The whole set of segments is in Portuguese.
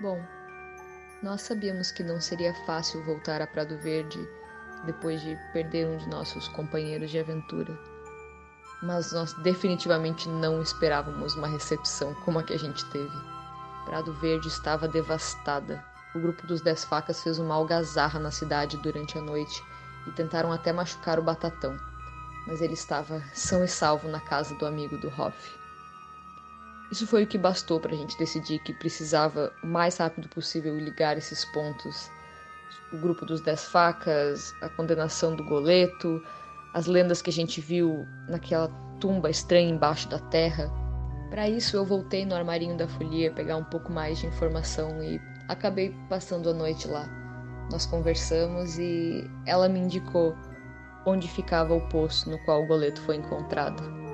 Bom, nós sabíamos que não seria fácil voltar a Prado Verde depois de perder um de nossos companheiros de aventura. Mas nós definitivamente não esperávamos uma recepção como a que a gente teve. Prado Verde estava devastada. O grupo dos Dez Facas fez uma algazarra na cidade durante a noite e tentaram até machucar o Batatão, mas ele estava são e salvo na casa do amigo do Hoff. Isso foi o que bastou para a gente decidir que precisava o mais rápido possível ligar esses pontos. O grupo dos Dez Facas, a condenação do Goleto, as lendas que a gente viu naquela tumba estranha embaixo da terra. Para isso eu voltei no armarinho da folia pegar um pouco mais de informação e acabei passando a noite lá. Nós conversamos e ela me indicou onde ficava o poço no qual o goleto foi encontrado.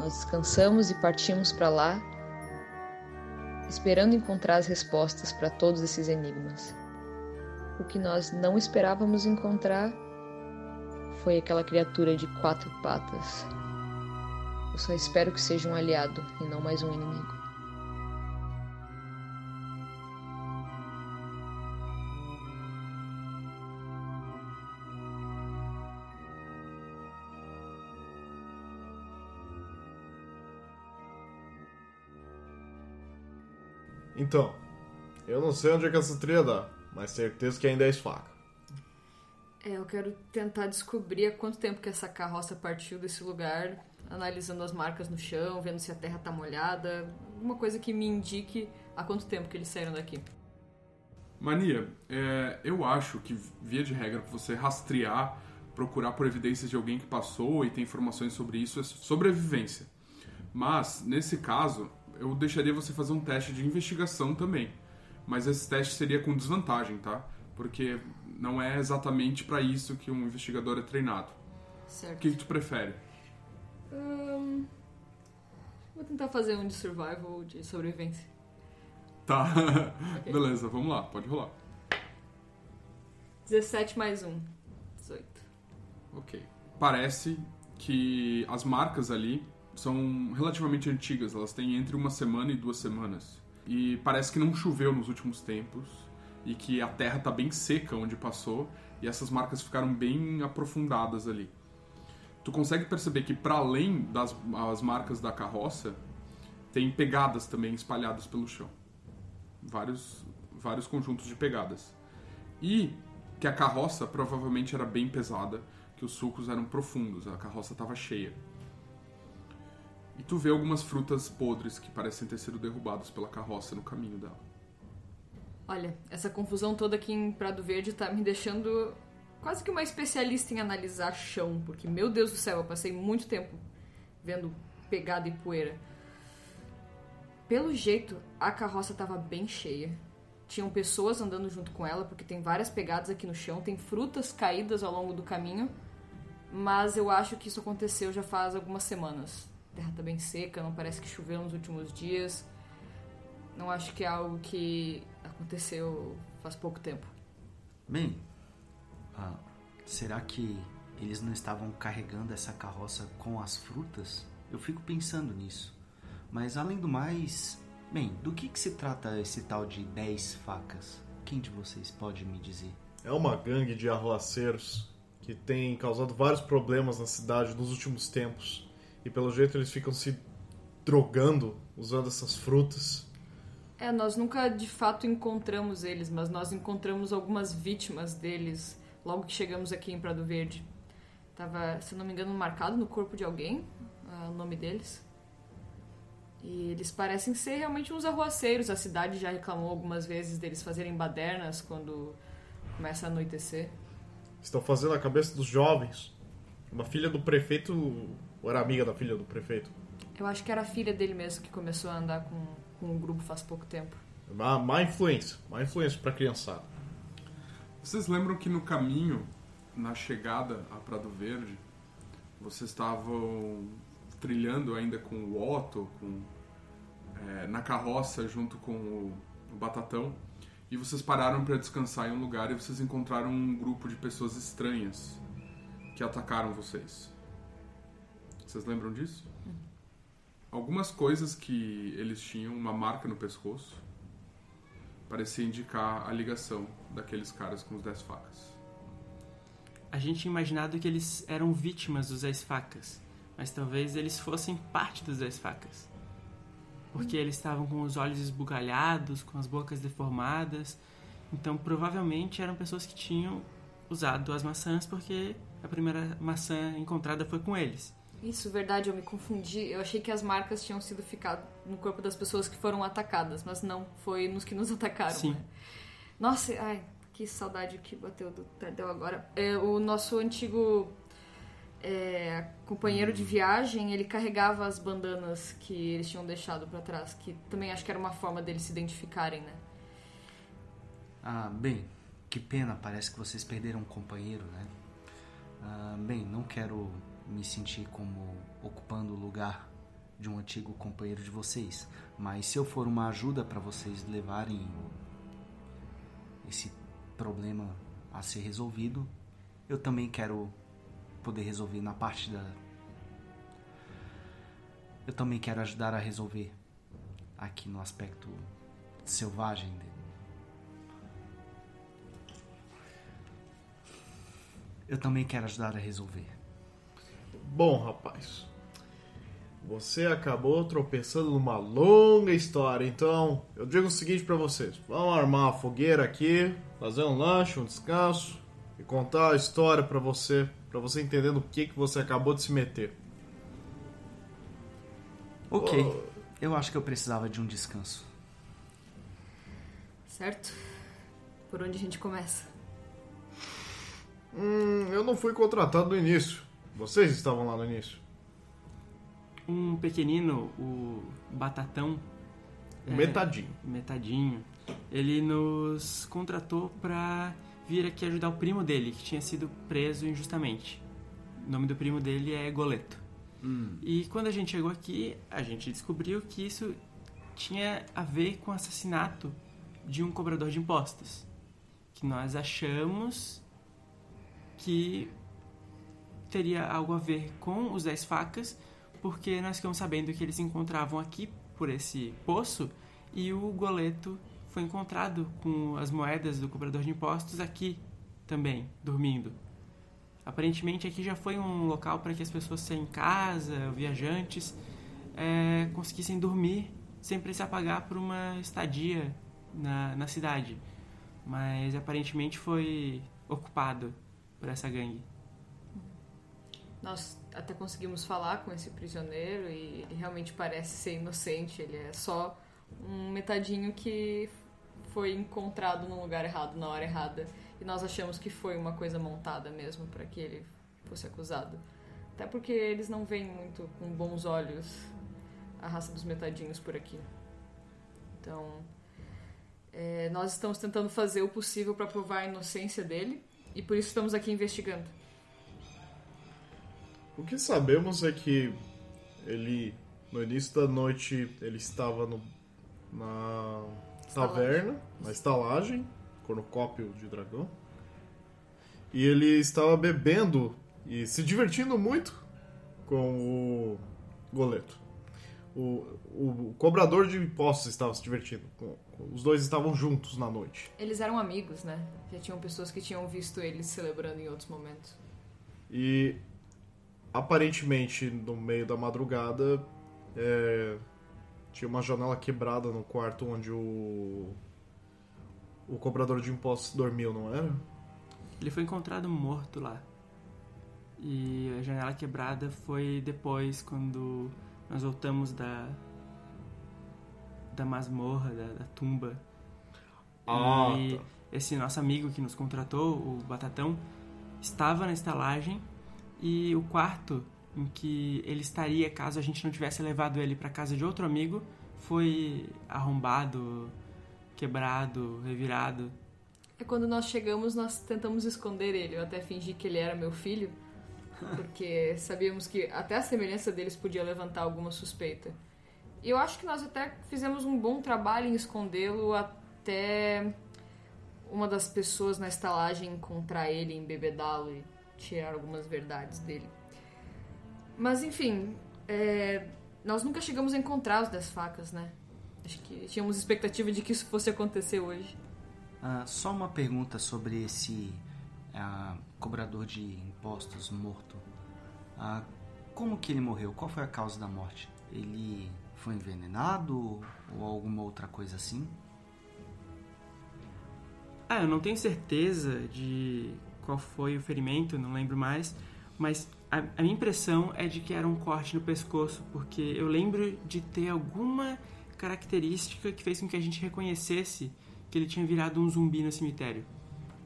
Nós descansamos e partimos para lá, esperando encontrar as respostas para todos esses enigmas. O que nós não esperávamos encontrar foi aquela criatura de quatro patas. Eu só espero que seja um aliado e não mais um inimigo. Então, eu não sei onde é que essa trilha dá, mas certeza que ainda é esfaca. É, eu quero tentar descobrir há quanto tempo que essa carroça partiu desse lugar, analisando as marcas no chão, vendo se a terra tá molhada, alguma coisa que me indique há quanto tempo que eles saíram daqui. Mania, é, eu acho que, via de regra, você rastrear, procurar por evidências de alguém que passou e tem informações sobre isso é sobrevivência. Mas, nesse caso, eu deixaria você fazer um teste de investigação também. Mas esse teste seria com desvantagem, tá? Porque não é exatamente para isso que um investigador é treinado. Certo. O que, que tu prefere? Hum, vou tentar fazer um de survival, de sobrevivência. Tá. Okay. Beleza, vamos lá, pode rolar. 17 mais 1. 18. Ok. Parece que as marcas ali são relativamente antigas, elas têm entre uma semana e duas semanas. E parece que não choveu nos últimos tempos e que a terra está bem seca onde passou e essas marcas ficaram bem aprofundadas ali. Tu consegue perceber que para além das as marcas da carroça, tem pegadas também espalhadas pelo chão. Vários vários conjuntos de pegadas. E que a carroça provavelmente era bem pesada, que os sulcos eram profundos, a carroça estava cheia. E tu vê algumas frutas podres que parecem ter sido derrubadas pela carroça no caminho dela. Olha, essa confusão toda aqui em Prado Verde tá me deixando quase que uma especialista em analisar chão, porque, meu Deus do céu, eu passei muito tempo vendo pegada e poeira. Pelo jeito, a carroça estava bem cheia. Tinham pessoas andando junto com ela, porque tem várias pegadas aqui no chão, tem frutas caídas ao longo do caminho, mas eu acho que isso aconteceu já faz algumas semanas terra tá bem seca, não parece que choveu nos últimos dias. Não acho que é algo que aconteceu faz pouco tempo. Bem, ah, será que eles não estavam carregando essa carroça com as frutas? Eu fico pensando nisso. Mas além do mais, bem, do que, que se trata esse tal de 10 facas? Quem de vocês pode me dizer? É uma gangue de arroaceiros que tem causado vários problemas na cidade nos últimos tempos. E pelo jeito eles ficam se drogando usando essas frutas. É, nós nunca de fato encontramos eles, mas nós encontramos algumas vítimas deles logo que chegamos aqui em Prado Verde. Tava, se não me engano, marcado no corpo de alguém uh, o nome deles. E eles parecem ser realmente uns arruaceiros. A cidade já reclamou algumas vezes deles fazerem badernas quando começa a anoitecer. Estão fazendo a cabeça dos jovens. Uma filha do prefeito ou era amiga da filha do prefeito? Eu acho que era a filha dele mesmo que começou a andar com, com o grupo faz pouco tempo. Má, má influência, má influência pra criançada. Vocês lembram que no caminho, na chegada a Prado Verde, vocês estavam trilhando ainda com o Otto, com, é, na carroça junto com o, o Batatão, e vocês pararam para descansar em um lugar e vocês encontraram um grupo de pessoas estranhas que atacaram vocês. Vocês lembram disso? Algumas coisas que eles tinham, uma marca no pescoço, parecia indicar a ligação daqueles caras com os 10 facas. A gente tinha imaginado que eles eram vítimas dos 10 facas, mas talvez eles fossem parte dos 10 facas. Porque eles estavam com os olhos esbugalhados, com as bocas deformadas. Então, provavelmente eram pessoas que tinham usado as maçãs porque a primeira maçã encontrada foi com eles. Isso, verdade, eu me confundi. Eu achei que as marcas tinham sido ficado no corpo das pessoas que foram atacadas, mas não, foi nos que nos atacaram. Sim. Né? Nossa, ai, que saudade que bateu do Tardel agora. É, o nosso antigo é, companheiro de viagem, ele carregava as bandanas que eles tinham deixado para trás, que também acho que era uma forma deles se identificarem, né? Ah, bem, que pena, parece que vocês perderam um companheiro, né? Ah, bem, não quero me sentir como ocupando o lugar de um antigo companheiro de vocês, mas se eu for uma ajuda para vocês levarem esse problema a ser resolvido, eu também quero poder resolver na parte da. Eu também quero ajudar a resolver aqui no aspecto selvagem dele. Eu também quero ajudar a resolver. Bom, rapaz. Você acabou tropeçando numa longa história, então eu digo o seguinte para vocês: vamos armar uma fogueira aqui, fazer um lanche, um descanso e contar a história para você, para você entender no que que você acabou de se meter. Ok, Oh. eu acho que eu precisava de um descanso. Certo? Por onde a gente começa? Hum, eu não fui contratado no início. Vocês estavam lá no início. Um pequenino, o Batatão, O É. Metadinho. metadinho, ele nos contratou pra vir aqui ajudar o primo dele, que tinha sido preso injustamente. O nome do primo dele é Goleto. E quando a gente chegou aqui, a gente descobriu que isso tinha a ver com o assassinato de um cobrador de impostos. Que nós achamos que teria algo a ver com os 10 facas, porque nós ficamos sabendo que eles se encontravam aqui por esse poço e o goleto foi encontrado com as moedas do cobrador de impostos aqui também, dormindo. Aparentemente aqui já foi um local para que as pessoas sem casa, viajantes, é, conseguissem dormir sem precisar pagar por uma estadia na, na cidade. Mas aparentemente foi ocupado por essa gangue. Nós até conseguimos falar com esse prisioneiro e ele realmente parece ser inocente. Ele é só um metadinho que foi encontrado no lugar errado, na hora errada. E nós achamos que foi uma coisa montada mesmo para que ele fosse acusado. Até porque eles não veem muito com bons olhos a raça dos metadinhos por aqui. Então, é, nós estamos tentando fazer o possível para provar a inocência dele e por isso estamos aqui investigando. O que sabemos é que ele, no início da noite, ele estava no, na Estalagem. taverna, na estalagem, cornucópio de dragão. E ele estava bebendo e se divertindo muito com o goleto. O, o cobrador de impostos estava se divertindo. Os dois estavam juntos na noite. Eles eram amigos, né? Já tinham pessoas que tinham visto eles celebrando em outros momentos. E aparentemente, no meio da madrugada, é, tinha uma janela quebrada no quarto onde o, o cobrador de impostos dormiu, não era? Ele foi encontrado morto lá. E a janela quebrada foi depois, quando nós voltamos da. da masmorra, da, da tumba. Ah, e tá. esse nosso amigo que nos contratou, o Batatão, estava na estalagem e o quarto em que ele estaria caso a gente não tivesse levado ele para casa de outro amigo foi arrombado, quebrado, revirado. É quando nós chegamos, nós tentamos esconder ele. Eu até fingi que ele era meu filho, porque sabíamos que até a semelhança deles podia levantar alguma suspeita. E eu acho que nós até fizemos um bom trabalho em escondê-lo até uma das pessoas na estalagem encontrar ele, embebedá-lo e tirar algumas verdades dele. Mas enfim, é, nós nunca chegamos a encontrar os das facas, né? Acho que tínhamos expectativa de que isso fosse acontecer hoje. Ah, só uma pergunta sobre esse ah, cobrador de impostos morto. Ah, como que ele morreu? Qual foi a causa da morte? Ele foi envenenado ou alguma outra coisa assim? Ah, eu não tenho certeza de qual foi o ferimento, não lembro mais, mas a, a, minha impressão é de que era um corte no pescoço, porque eu lembro de ter alguma característica que fez com que a gente reconhecesse que ele tinha virado um zumbi no cemitério.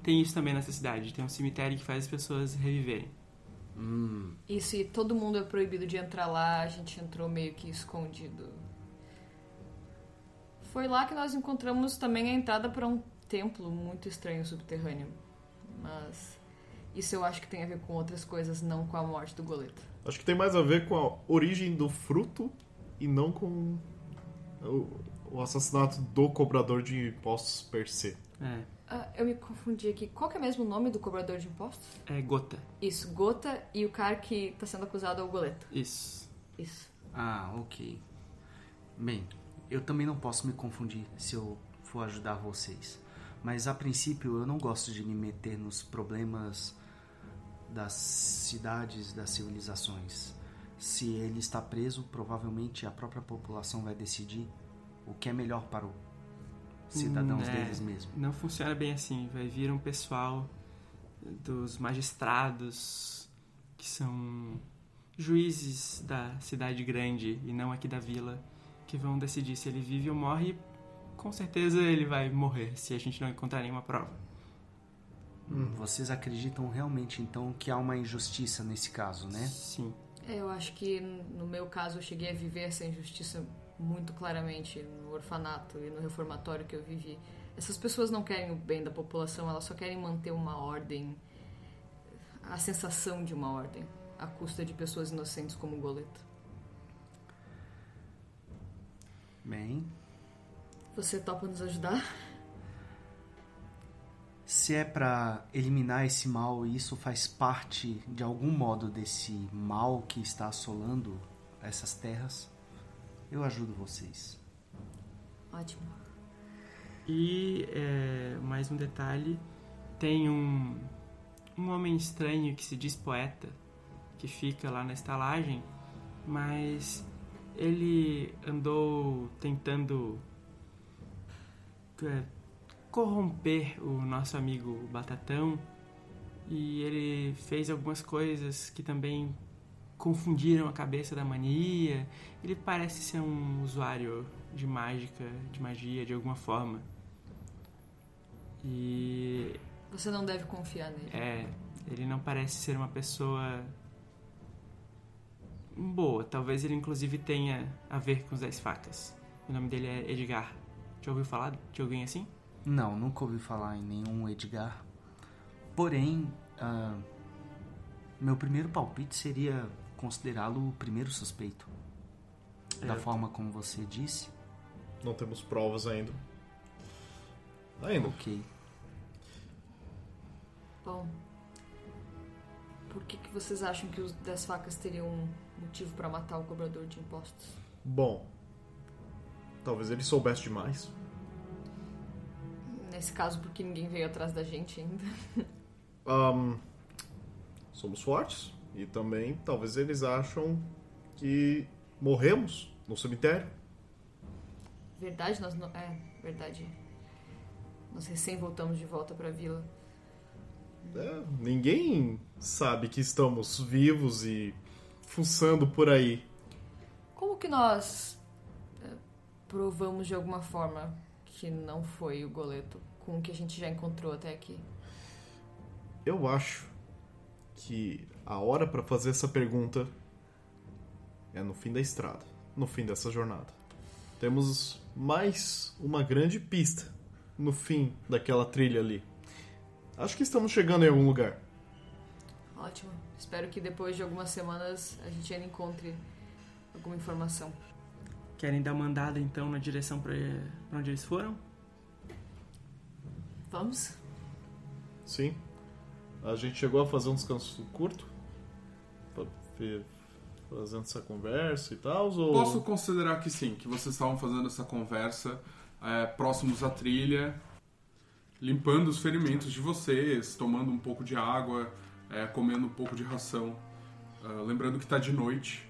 Tem isso também nessa cidade, tem um cemitério que faz as pessoas reviverem. Hum. Isso, e todo mundo é proibido de entrar lá, a gente entrou meio que escondido. Foi lá que nós encontramos também a entrada para um templo muito estranho subterrâneo. Mas isso eu acho que tem a ver com outras coisas, não com a morte do Goleto. Acho que tem mais a ver com a origem do fruto e não com o, assassinato do cobrador de impostos per se. É. Uh, eu me confundi aqui. Qual que é mesmo o nome do cobrador de impostos? É Gota. Isso, Gota e o cara que está sendo acusado é o Goleto. Isso. Isso. Ah, ok. Bem, eu também não posso me confundir se eu for ajudar vocês. Mas a princípio eu não gosto de me meter nos problemas das cidades, das civilizações. Se ele está preso, provavelmente a própria população vai decidir o que é melhor para os cidadãos Hum, é, deles mesmo. Não funciona bem assim. Vai vir um pessoal dos magistrados que são juízes da cidade grande e não aqui da vila que vão decidir se ele vive ou morre. Com certeza ele vai morrer se a gente não encontrar nenhuma prova. Hum, Vocês acreditam realmente então que há uma injustiça nesse caso, né? Sim. É, eu acho que no meu caso eu cheguei a viver essa injustiça muito claramente no orfanato e no reformatório que eu vivi. Essas pessoas não querem o bem da população, elas só querem manter uma ordem, a sensação de uma ordem, à custa de pessoas inocentes como o Goleto. Bem, Você topa nos ajudar? se é pra eliminar esse mal e isso faz parte de algum modo desse mal que está assolando essas terras, eu ajudo vocês. Ótimo. E é, mais um detalhe: tem um, um homem estranho que se diz poeta, que fica lá na estalagem, mas ele andou tentando é, corromper o nosso amigo Batatão e ele fez algumas coisas que também confundiram a cabeça da mania. Ele parece ser um usuário de mágica, de magia de alguma forma. E Você não deve confiar nele. é, ele não parece ser uma pessoa boa. Talvez ele inclusive tenha a ver com os Dez Facas. O nome dele é Edgar. Já ouviu falar de alguém assim? Não, nunca ouvi falar em nenhum Edgar. Porém, ah, meu primeiro palpite seria considerá-lo o primeiro suspeito. Da É. forma como você disse. Não temos provas ainda. Ainda. Ok. Bom, por que, que vocês acham que os Dez Facas teriam um motivo para matar o cobrador de impostos? Bom, talvez ele soubesse demais. Nesse caso, porque ninguém veio atrás da gente ainda. Ahn, somos fortes e também talvez eles acham que morremos no cemitério. Verdade, nós não. É, verdade. Nós recém voltamos de volta pra vila. É, ninguém sabe que estamos vivos e fuçando por aí. Como que nós provamos de alguma forma que não foi o goleto com o que a gente já encontrou até aqui? Eu acho que a hora para fazer essa pergunta é no fim da estrada, no fim dessa jornada. Temos mais uma grande pista no fim daquela trilha ali. Acho que estamos chegando em algum lugar. Ótimo. Espero que depois de algumas semanas a gente ainda encontre alguma informação. Querem dar uma andada então na direção para onde eles foram? Vamos? Sim. A gente chegou a fazer um descanso curto. Pra ver- fazendo essa conversa e tal? Ou... Posso considerar que sim, que vocês estavam fazendo essa conversa é, próximos à trilha, limpando os ferimentos de vocês, tomando um pouco de água, é, comendo um pouco de ração. Ah, lembrando que está de noite.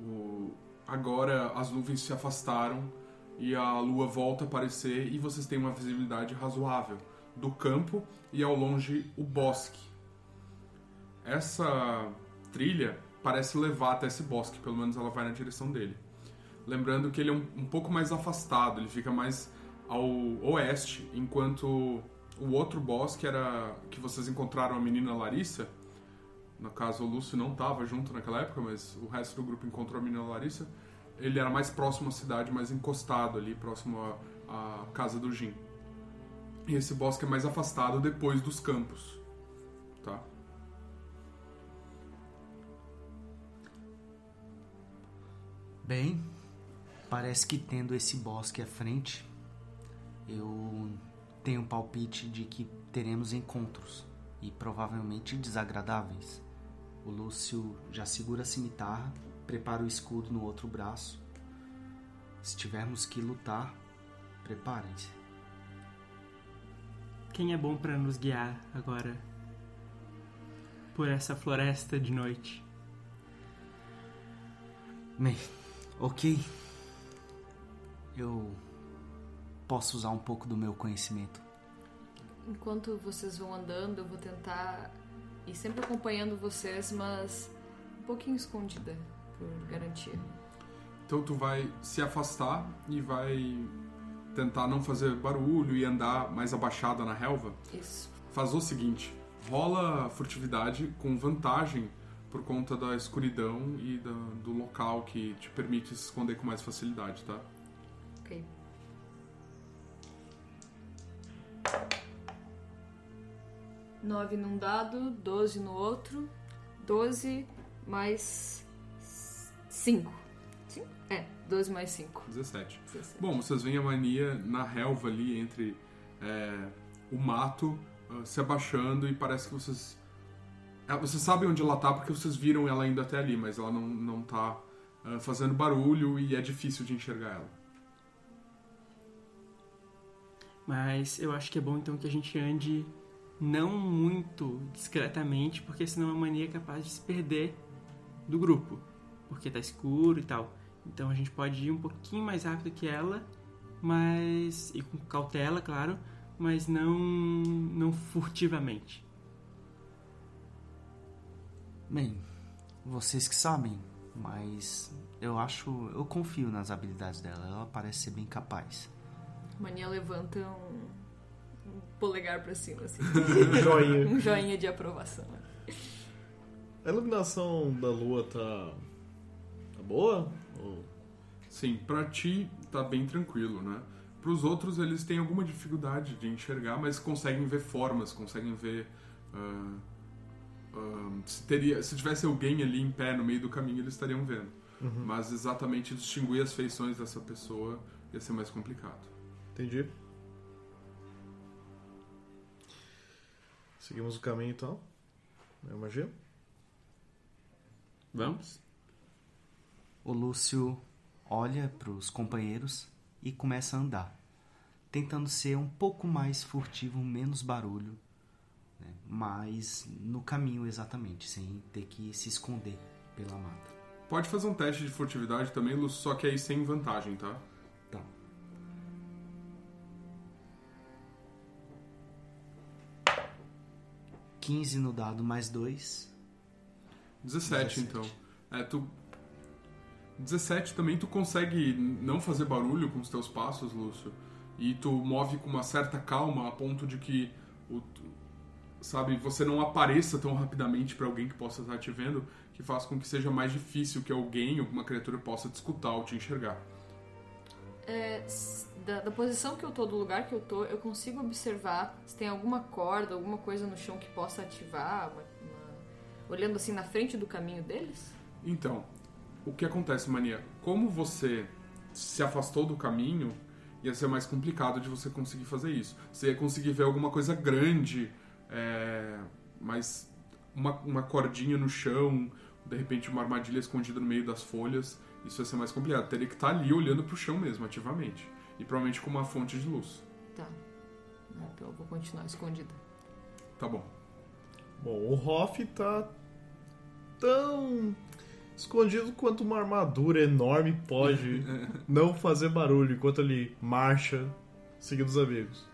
O- Agora as nuvens se afastaram e a lua volta a aparecer e vocês têm uma visibilidade razoável do campo e ao longe o bosque. Essa trilha parece levar até esse bosque, pelo menos ela vai na direção dele. Lembrando que ele é um, um pouco mais afastado, ele fica mais ao oeste, enquanto o outro bosque era que vocês encontraram a menina Larissa. No caso, o Lúcio não estava junto naquela época, mas o resto do grupo encontrou a menina Larissa. Ele era mais próximo à cidade, mais encostado ali, próximo à, à casa do Jim. E esse bosque é mais afastado depois dos campos, tá? Bem, parece que tendo esse bosque à frente, eu tenho um palpite de que teremos encontros e provavelmente desagradáveis. O Lúcio já segura a cimitarra, prepara o escudo no outro braço. Se tivermos que lutar, preparem-se. Quem é bom pra nos guiar agora por essa floresta de noite? Bem, ok. Eu posso usar um pouco do meu conhecimento. Enquanto vocês vão andando, eu vou tentar ir sempre acompanhando vocês, mas um pouquinho escondida, por garantia. Então tu vai se afastar e vai tentar não fazer barulho e andar mais abaixada na relva. Isso. Faz o seguinte, rola furtividade com vantagem por conta da escuridão e da- do local que te permite se esconder com mais facilidade, tá? Ok. Nove num dado, doze no outro. Doze mais cinco. Sim? É, doze mais cinco. 17. Dezessete. Bom, vocês veem a mania na relva ali entre é, o mato ah, se abaixando e parece que vocês. Ah, vocês sabem onde ela tá porque vocês viram ela indo até ali, mas ela não, não tá ah, fazendo barulho e é difícil de enxergar ela. Mas eu acho que é bom então que a gente ande não muito discretamente, porque senão a mania é capaz de se perder do grupo, porque tá escuro e tal. Então a gente pode ir um pouquinho mais rápido que ela, mas e com cautela, claro, mas não não furtivamente. Bem, vocês que sabem, mas eu acho, eu confio nas habilidades dela. Ela parece ser bem capaz. Mania levanta um, um polegar pra cima, assim. Joinha. um joinha de aprovação. A iluminação da lua tá. tá boa? Ou- Sim, pra ti tá bem tranquilo, né? Pros outros eles têm alguma dificuldade de enxergar, mas conseguem ver formas, conseguem ver. ah, ah, se, teria, se tivesse alguém ali em pé no meio do caminho, eles estariam vendo. Mas exatamente distinguir as feições dessa pessoa ia ser mais complicado. Entendi. Seguimos o caminho então. Eu imagino. Vamos? O Lúcio olha para os companheiros e começa a andar, tentando ser um pouco mais furtivo, menos barulho, né? mas no caminho exatamente, sem ter que se esconder pela mata. Pode fazer um teste de furtividade também, Lu, só que aí sem vantagem, tá? Tá. Quinze no dado mais dois. 17, 17. então. É, tu. 17 também tu consegue não fazer barulho com os teus passos, Lúcio. E tu move com uma certa calma a ponto de que o, sabe, você não apareça tão rapidamente para alguém que possa estar te vendo, que faz com que seja mais difícil que alguém, alguma criatura possa te escutar ou te enxergar. É, da, da posição que eu tô, do lugar que eu tô, eu consigo observar se tem alguma corda, alguma coisa no chão que possa ativar, uma- uma- olhando assim na frente do caminho deles? Então, o que acontece, Mania? Como você se afastou do caminho, ia ser mais complicado de você conseguir fazer isso. Você ia conseguir ver alguma coisa grande, é, mas uma, uma cordinha no chão, de repente uma armadilha escondida no meio das folhas, isso ia ser mais complicado. Teria que estar ali olhando pro chão mesmo, ativamente. E provavelmente com uma fonte de luz. Tá. Então eu vou continuar escondida. Tá bom. Bom, o Hoff tá tão escondido quanto uma armadura enorme pode não fazer barulho enquanto ele marcha seguindo os amigos.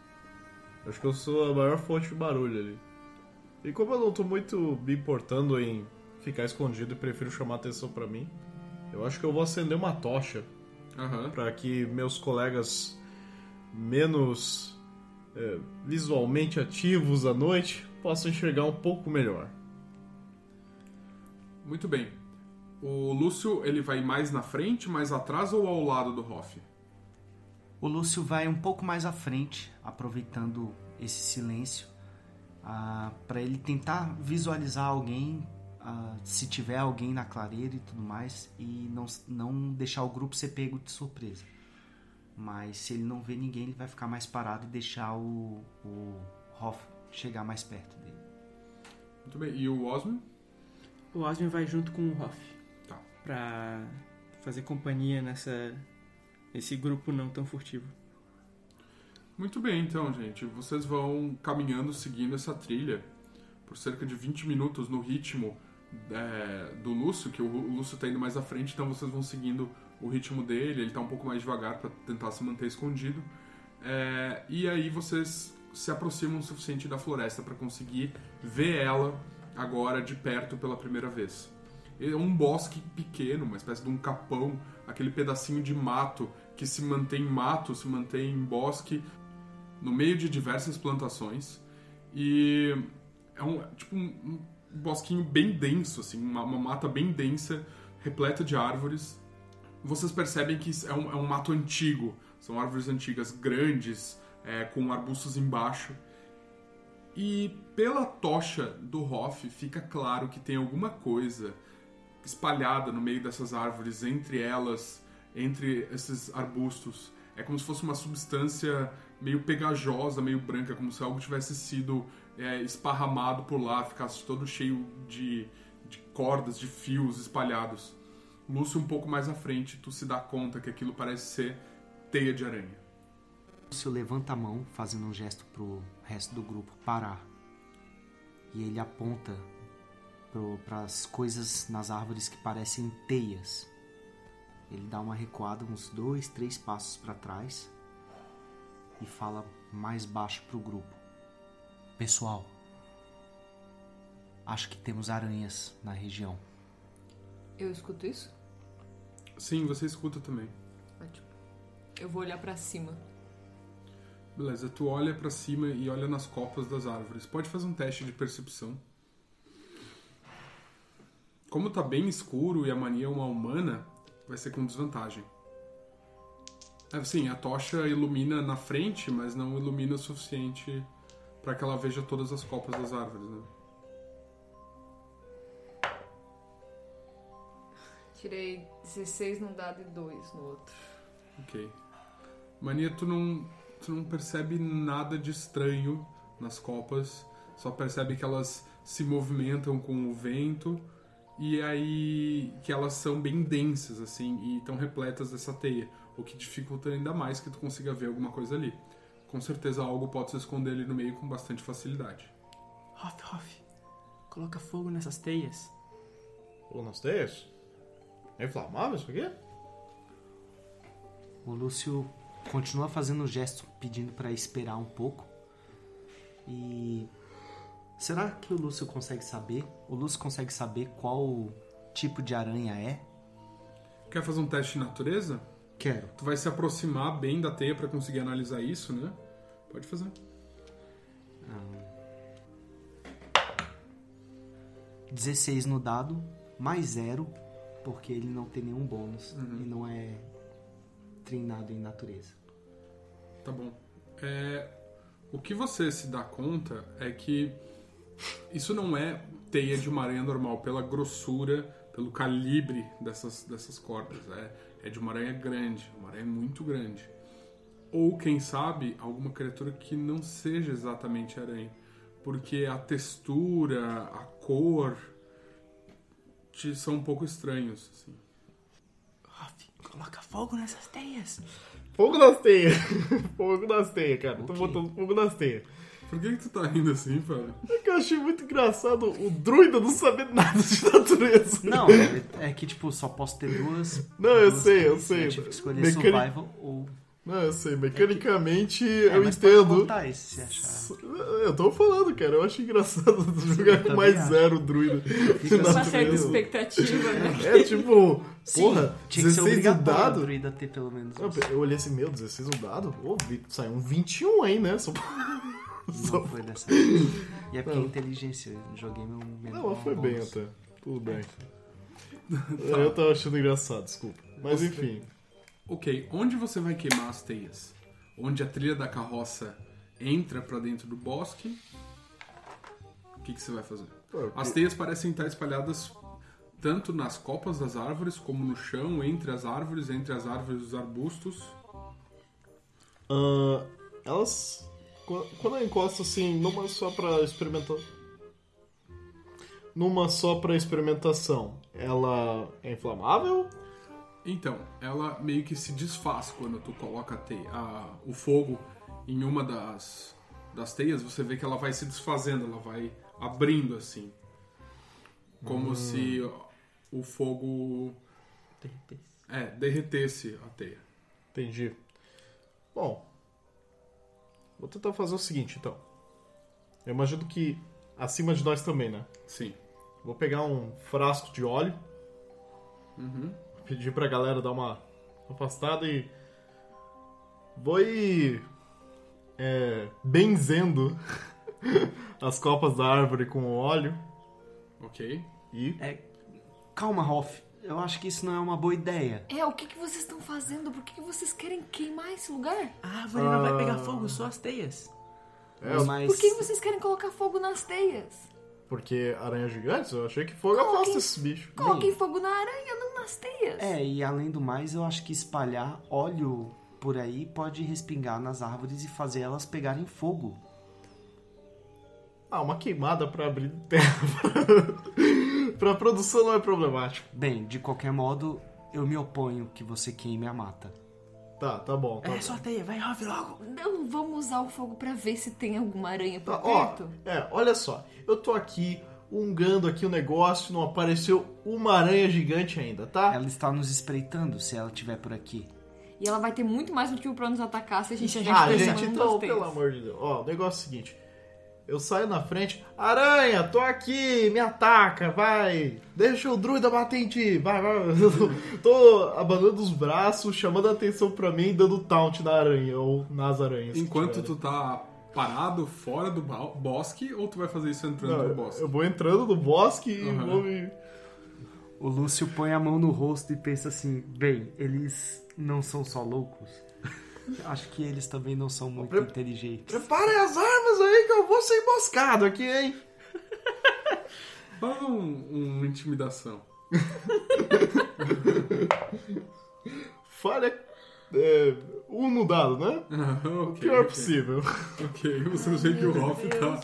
Acho que eu sou a maior fonte de barulho ali. E como eu não tô muito me importando em ficar escondido e prefiro chamar atenção pra mim, eu acho que eu vou acender uma tocha Aham. para que meus colegas menos é, visualmente ativos à noite possam enxergar um pouco melhor. Muito bem. O Lúcio, ele vai mais na frente, mais atrás ou ao lado do Hoff? O Lúcio vai um pouco mais à frente, aproveitando esse silêncio, para ele tentar visualizar alguém, ah, se tiver alguém na clareira e tudo mais, e não, não deixar o grupo ser pego de surpresa. Mas se ele não vê ninguém, ele vai ficar mais parado e deixar o, o Hoff chegar mais perto dele. Muito bem. E o Osmo? O Osmin vai junto com o Hoff. Tá. Pra fazer companhia nessa nesse grupo não tão furtivo. Muito bem, então, gente. Vocês vão caminhando, seguindo essa trilha por cerca de 20 minutos no ritmo é, do Lúcio, que o Lúcio tá indo mais à frente, então vocês vão seguindo o ritmo dele, ele tá um pouco mais devagar para tentar se manter escondido. É, e aí vocês se aproximam o suficiente da floresta para conseguir ver ela agora de perto pela primeira vez. É um bosque pequeno, uma espécie de um capão, aquele pedacinho de mato que se mantém mato, se mantém bosque, no meio de diversas plantações. E é um tipo um bosquinho bem denso, assim, uma, uma, mata bem densa, repleta de árvores. Vocês percebem que é um, é um mato antigo, são árvores antigas grandes, é, com arbustos embaixo. E pela tocha do Hoff fica claro que tem alguma coisa espalhada no meio dessas árvores, entre elas, entre esses arbustos. É como se fosse uma substância meio pegajosa, meio branca, como se algo tivesse sido é, esparramado por lá, ficasse todo cheio de, de cordas, de fios espalhados. Lúcio, um pouco mais à frente, tu se dá conta que aquilo parece ser teia de aranha. Lúcio levanta a mão, fazendo um gesto pro resto do grupo parar. E ele aponta para as coisas nas árvores que parecem teias. Ele dá uma recuada, uns dois, três passos para trás e fala mais baixo pro grupo: Pessoal, acho que temos aranhas na região. Eu escuto isso? Sim, você escuta também. Ótimo. Eu vou olhar pra cima. Beleza, tu olha pra cima e olha nas copas das árvores. Pode fazer um teste de percepção. Como tá bem escuro e a mania é uma humana, vai ser com desvantagem. É, sim, a tocha ilumina na frente, mas não ilumina o suficiente para que ela veja todas as copas das árvores, né? Tirei 16 num dado e 2 no outro. Ok. Mania, tu não, tu não percebe nada de estranho nas copas, só percebe que elas se movimentam com o vento e aí que elas são bem densas assim e estão repletas dessa teia, o que dificulta ainda mais que tu consiga ver alguma coisa ali. Com certeza algo pode se esconder ali no meio com bastante facilidade. Hoff, Hoff, coloca fogo nessas teias. Ou nas teias? É inflamável isso aqui? O Lúcio continua fazendo o gesto pedindo para esperar um pouco. E será que o Lúcio consegue saber? O Lúcio consegue saber qual tipo de aranha é? Quer fazer um teste de natureza? Quero. Tu vai se aproximar bem da teia para conseguir analisar isso, né? Pode fazer. 16 no dado, mais zero, porque ele não tem nenhum bônus e não é treinado em natureza. Tá bom. É, o que você se dá conta é que isso não é teia de uma aranha normal, pela grossura, pelo calibre dessas, dessas cordas. É, é de uma aranha grande, uma aranha muito grande. Ou, quem sabe, alguma criatura que não seja exatamente aranha. Porque a textura, a cor, te são um pouco estranhos. Assim. Hoff, coloca fogo nessas teias. Fogo nas teias. fogo nas teias, cara. Tô Ok. botando fogo nas teias. Por que, que tu tá rindo assim, Fábio? É que eu achei muito engraçado o druida não saber nada de natureza. Não, é, é que tipo, só posso ter duas. Não, eu duas sei, eu coisas. sei. tive que escolher survival ou. Não, eu sei. Mecanicamente, É, eu mas pode entendo. cortar esse se achar. Eu tô falando, cara. Eu acho engraçado jogar com mais acho. zero druida. Fica Uma assim, certa natureza. expectativa, né? É tipo, Sim, porra, tinha que ser 16 o obrigatório o dado. druida ter pelo menos. Eu, eu olhei assim, meu, 16 o dado? Ô, saiu um 21 aí, né? Só... só- Não foi dessa vez. E é porque Não. inteligência, eu joguei meu menor. Não, mas foi bem bônus. até. Tudo bem. Eu tava achando engraçado, desculpa. Mas enfim. Ok, onde você vai queimar as teias? Onde a trilha da carroça entra pra dentro do bosque? O que, que você vai fazer? As teias parecem estar espalhadas tanto nas copas das árvores como no chão, entre as árvores, entre as árvores e os arbustos. Ah, elas. qu- Quando eu encosto assim, numa só pra experimentar. Numa só pra experimentação, ela é inflamável? Então, ela meio que se desfaz quando tu coloca a teia, a- o fogo em uma das, das teias, você vê que ela vai se desfazendo, ela vai abrindo assim. Como se o fogo é, derretesse a teia. Entendi. Bom, vou tentar fazer o seguinte então. Eu imagino que acima de nós também, né? Sim. Vou pegar um frasco de óleo, Uhum. Pedir pra galera dar uma afastada e. Vou ir. É, benzendo as copas da árvore com o óleo Ok. e. Calma, Hoff. Eu acho que isso não é uma boa ideia. É, o que, que vocês estão fazendo? Por que, que vocês querem queimar esse lugar? A árvore não vai pegar fogo, só as teias. É, Mas. Por que, que vocês querem colocar fogo nas teias? Porque aranha gigantes? Eu achei que fogo Coloquem- afasta esses bichos. Coloquem fogo na aranha, não nas teias. É, e além do mais, eu acho que espalhar óleo por aí pode respingar nas árvores e fazer elas pegarem fogo. Ah, uma queimada pra abrir terra. pra produção não é problemático. Bem, de qualquer modo, eu me oponho que você queime a mata. Tá, tá bom. Tá É bom. só a teia, vai, Hoff, logo. Não vamos usar o fogo pra ver se tem alguma aranha por Tá, ó, perto. é, olha só. Eu tô aqui ungando aqui o negócio, não apareceu uma aranha gigante ainda, tá? Ela está nos espreitando se ela estiver por aqui. E ela vai ter muito mais motivo pra nos atacar se a gente estiver Ah, gente, então, pelo amor de Deus. Ó, o negócio é o seguinte. Eu saio na frente, aranha, tô aqui, me ataca, vai. Deixa o druida bater em ti, vai, vai. tô abanando os braços, chamando a atenção pra mim, dando taunt na aranha, ou nas aranhas. Enquanto tu tá parado fora do bosque, ou tu vai fazer isso entrando Não, no bosque? eu vou entrando no bosque e Aham. vou me... O Lúcio põe a mão no rosto e pensa assim: bem, eles não são só loucos. Acho que eles também não são muito Pre- inteligentes. Preparem as armas aí que eu vou ser emboscado aqui, hein? Faz um, um intimidação. Falha é, um no dado, né? Ah, ok, Pior ok. possível. Ok, você vê que o Hoff tá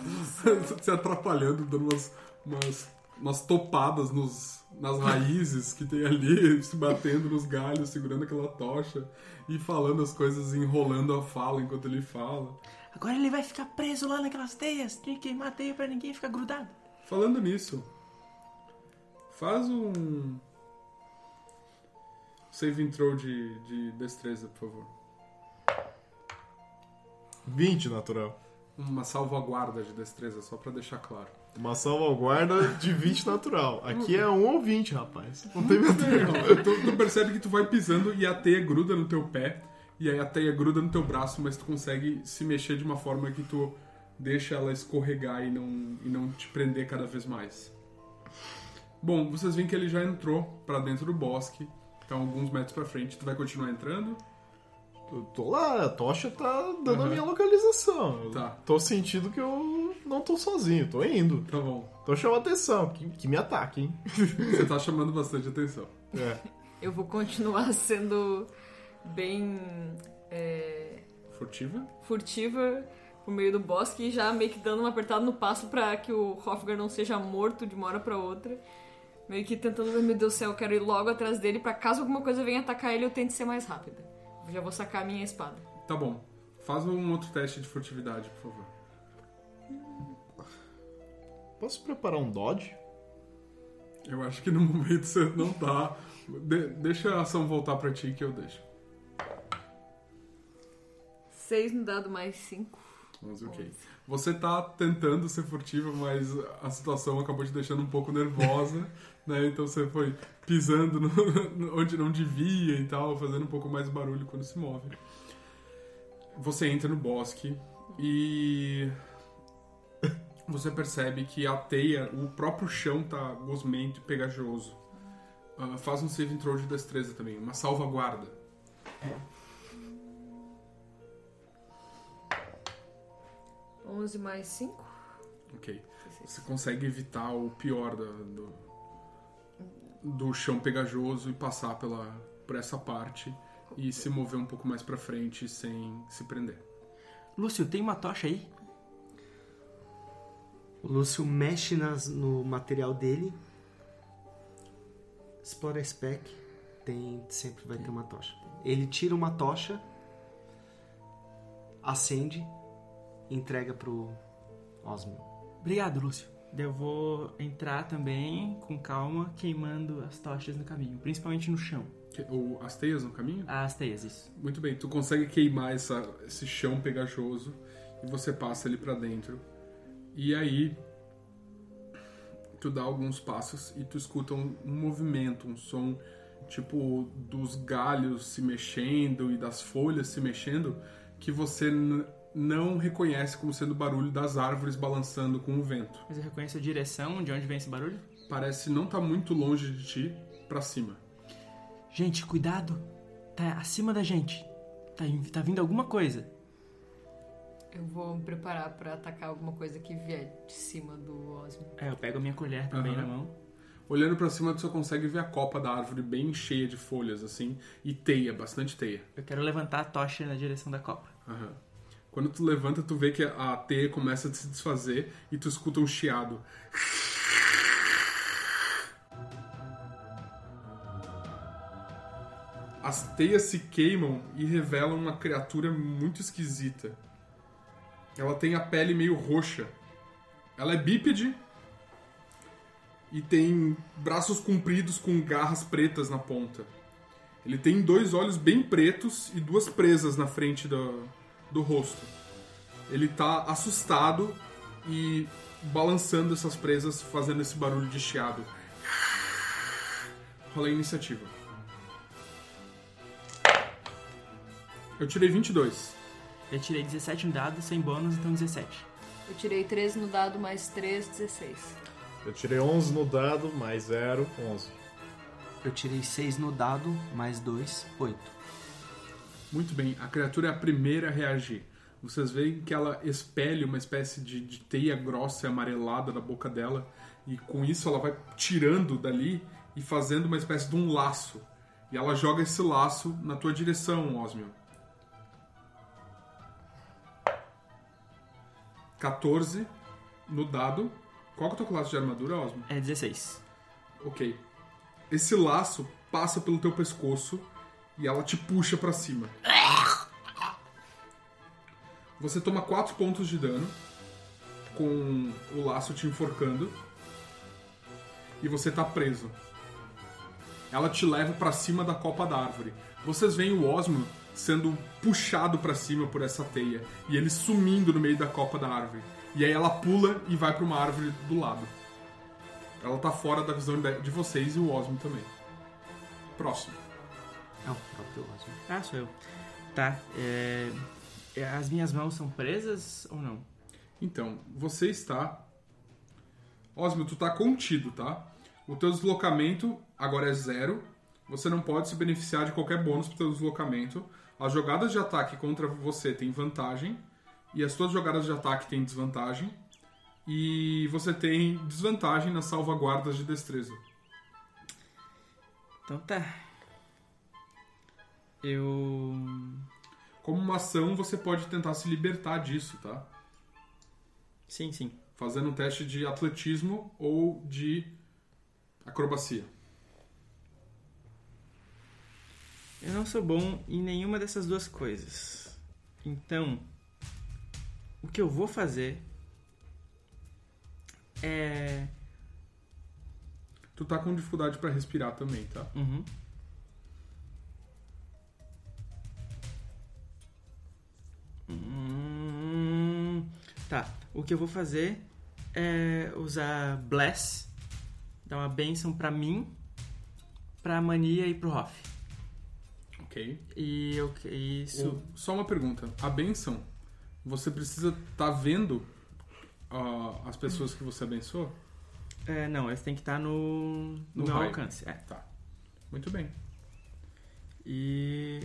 se atrapalhando, dando umas, umas, umas topadas nos, nas raízes que tem ali, se batendo nos galhos, segurando aquela tocha e falando as coisas, enrolando a fala enquanto ele fala. Agora ele vai ficar preso lá naquelas teias. Tem que queimar a teia pra ninguém ficar grudado. Falando nisso, faz um. Save throw de, de destreza, por favor. 20 natural. Uma salvaguarda de destreza, só pra deixar claro. Uma salvaguarda de 20 natural. Aqui é 1 ou 20, rapaz. Não tem meu tu, tu percebe que tu vai pisando e a teia gruda no teu pé, e aí a teia gruda no teu braço, mas tu consegue se mexer de uma forma que tu deixa ela escorregar e não, e não te prender cada vez mais. Bom, vocês veem que ele já entrou pra dentro do bosque, então alguns metros pra frente. Tu vai continuar entrando? Eu tô lá, a tocha tá dando a Aham. minha localização. Tá. Tô sentindo que eu não tô sozinho, tô indo. Tá bom. Tô chamando atenção, que, que me ataque, hein? Você tá chamando bastante atenção. É. Eu vou continuar sendo bem é, Furtiva? furtiva por meio do bosque e já meio que dando uma apertada no passo pra que o Hofgar não seja morto de uma hora pra outra. Meio que tentando, meu Deus do céu, eu quero ir logo atrás dele pra caso alguma coisa venha atacar ele, eu tente ser mais rápida. Já vou sacar a minha espada. Tá bom. Faz um outro teste de furtividade, por favor. Posso preparar um dodge? Eu acho que no momento você não tá. De- deixa a ação voltar pra ti que eu deixo. Seis no dado mais cinco. Mas ok. Você tá tentando ser furtiva, mas a situação acabou te deixando um pouco nervosa, né? Então você foi pisando no- onde não devia e tal, fazendo um pouco mais barulho quando se move. Você entra no bosque e você percebe que a teia, o próprio chão tá gosmento e pegajoso. Ah, faz um save throw de destreza também, uma salvaguarda. Onze mais cinco. Ok. Você consegue evitar o pior da- do, do chão pegajoso e passar pela, por essa parte e se mover um pouco mais pra frente sem se prender. Lúcio, tem uma tocha aí? O Lúcio mexe nas, no material dele. Explora spec. Tem, sempre vai ter uma tocha. Ele tira uma tocha, acende, entrega pro Osmo. Obrigado, Lúcio. Eu vou entrar também com calma, queimando as tochas no caminho, principalmente no chão. Ou as teias no caminho? As teias, isso. Muito bem, tu consegue queimar essa, esse chão pegajoso e você passa ele pra dentro. E aí tu dá alguns passos e tu escuta um, um movimento, um som tipo dos galhos se mexendo e das folhas se mexendo que você não reconhece como sendo o barulho das árvores balançando com o vento. Mas eu reconheço a direção de onde vem esse barulho. Parece não estar muito longe de ti, pra cima. Gente, cuidado. Tá acima da gente. Tá, tá vindo alguma coisa. Eu vou me preparar pra atacar alguma coisa que vier de cima do Osmo. É, eu pego a minha colher também Aham. na mão. Olhando pra cima, tu só consegue ver a copa da árvore bem cheia de folhas, assim, e teia, bastante teia. Eu quero levantar a tocha na direção da copa. Aham. Quando tu levanta, tu vê que a teia começa a se desfazer e tu escuta um chiado. As teias se queimam e revelam uma criatura muito esquisita. Ela tem a pele meio roxa. Ela é bípede e tem braços compridos com garras pretas na ponta. Ele tem dois olhos bem pretos e duas presas na frente do, do rosto. Ele tá assustado e balançando essas presas, fazendo esse barulho de chiado. Rola a iniciativa. Eu tirei 22. Eu tirei 17 no dado, sem bônus, então 17. Eu tirei 13 no dado mais 3, 16. Eu tirei 11 no dado, mais 0, 11. Eu tirei 6 no dado, mais 2, 8. Muito bem, a criatura é a primeira a reagir. Vocês veem que ela expele uma espécie de, de teia grossa e amarelada da boca dela, e com isso ela vai tirando dali e fazendo uma espécie de um laço. E ela joga esse laço na tua direção, Osmio. 14 no dado. Qual que é a tua classe de armadura, Osmio? É 16. Ok. Esse laço passa pelo teu pescoço e ela te puxa pra cima. Você toma 4 pontos de dano com o laço te enforcando e você tá preso. Ela te leva pra cima da copa da árvore. Vocês veem o Osmo sendo puxado pra cima por essa teia e ele sumindo no meio da copa da árvore. E aí ela pula e vai pra uma árvore do lado. Ela tá fora da visão de vocês e o Osmo também. Próximo. É o próprio Osmo. Ah, sou eu. Tá, é... é, As minhas mãos são presas ou não? Então, você está. Osmo, tu tá contido, tá? O teu deslocamento agora é zero. Você não pode se beneficiar de qualquer bônus pro teu deslocamento. As jogadas de ataque contra você têm vantagem. E as tuas jogadas de ataque têm desvantagem. E você tem desvantagem nas salvaguardas de destreza. Então tá. Eu. Como uma ação, você pode tentar se libertar disso, tá? Sim, sim. Fazendo um teste de atletismo ou de Acrobacia. Eu não sou bom em nenhuma dessas duas coisas. Então, o que eu vou fazer é. Tu tá com dificuldade pra respirar também, tá? Uhum. Tá. O que eu vou fazer é usar Bless, dar uma benção pra mim, pra Mania e pro Hoff. Ok. E eu. e Isso. O- Só uma pergunta. A benção, você precisa estar vendo ah, as pessoas que você abençoou? É, não, esse tem que estar no, no, No raio. alcance. É. Tá. Muito bem. E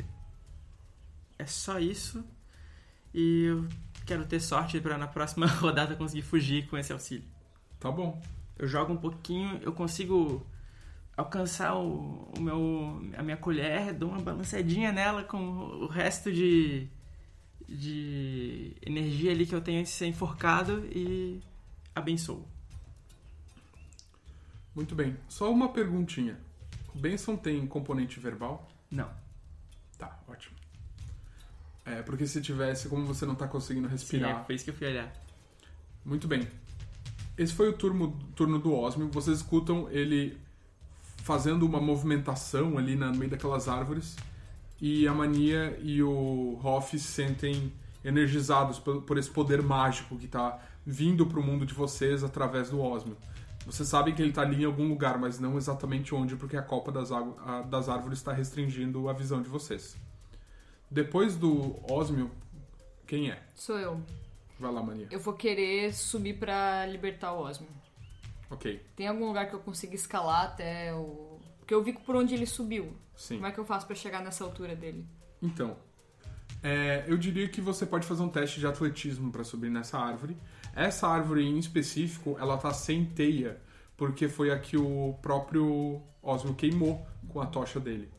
é só isso. E eu quero ter sorte pra na próxima rodada conseguir fugir com esse auxílio. Tá bom. Eu jogo um pouquinho, eu consigo alcançar o, o meu, a minha colher, dou uma balançadinha nela com o resto de, de energia ali que eu tenho antes de ser enforcado e abençoo. Muito bem. Só uma perguntinha. O Benção tem componente verbal? Não. Tá, ótimo. É, porque se tivesse, como você não tá conseguindo Sim, respirar. é, foi isso que eu fui olhar. Muito bem. Esse foi o turno, turno do Osmio. Vocês escutam ele fazendo uma movimentação ali no meio daquelas árvores. E a Mania e o Hoff se sentem energizados por, por esse poder mágico que está vindo para o mundo de vocês através do Osmio. Vocês sabem que ele está ali em algum lugar, mas não exatamente onde, porque a copa das, das árvores está restringindo a visão de vocês. Depois do Osmio, quem é? Sou eu. Vai lá, Mania. Eu vou querer subir pra libertar o Osmo. Ok, Tem algum lugar que eu consiga escalar até o. Porque eu vi por onde ele subiu. sim. Como é que eu faço pra chegar nessa altura dele? Então, é, eu diria que você pode fazer um teste de atletismo para subir nessa árvore. Essa árvore em específico, ela tá sem teia, porque foi a que o próprio Osmo queimou com a tocha dele.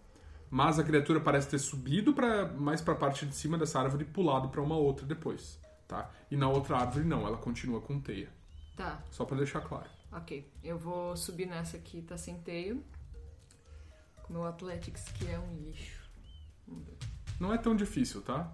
Mas a criatura parece ter subido para mais para a parte de cima dessa árvore e pulado para uma outra depois, tá? E na outra árvore não, ela continua com teia. Tá, Só para deixar claro. ok. Eu vou subir nessa aqui, tá sem teio. Com meu Athletics, que é um lixo. Não é tão difícil, tá?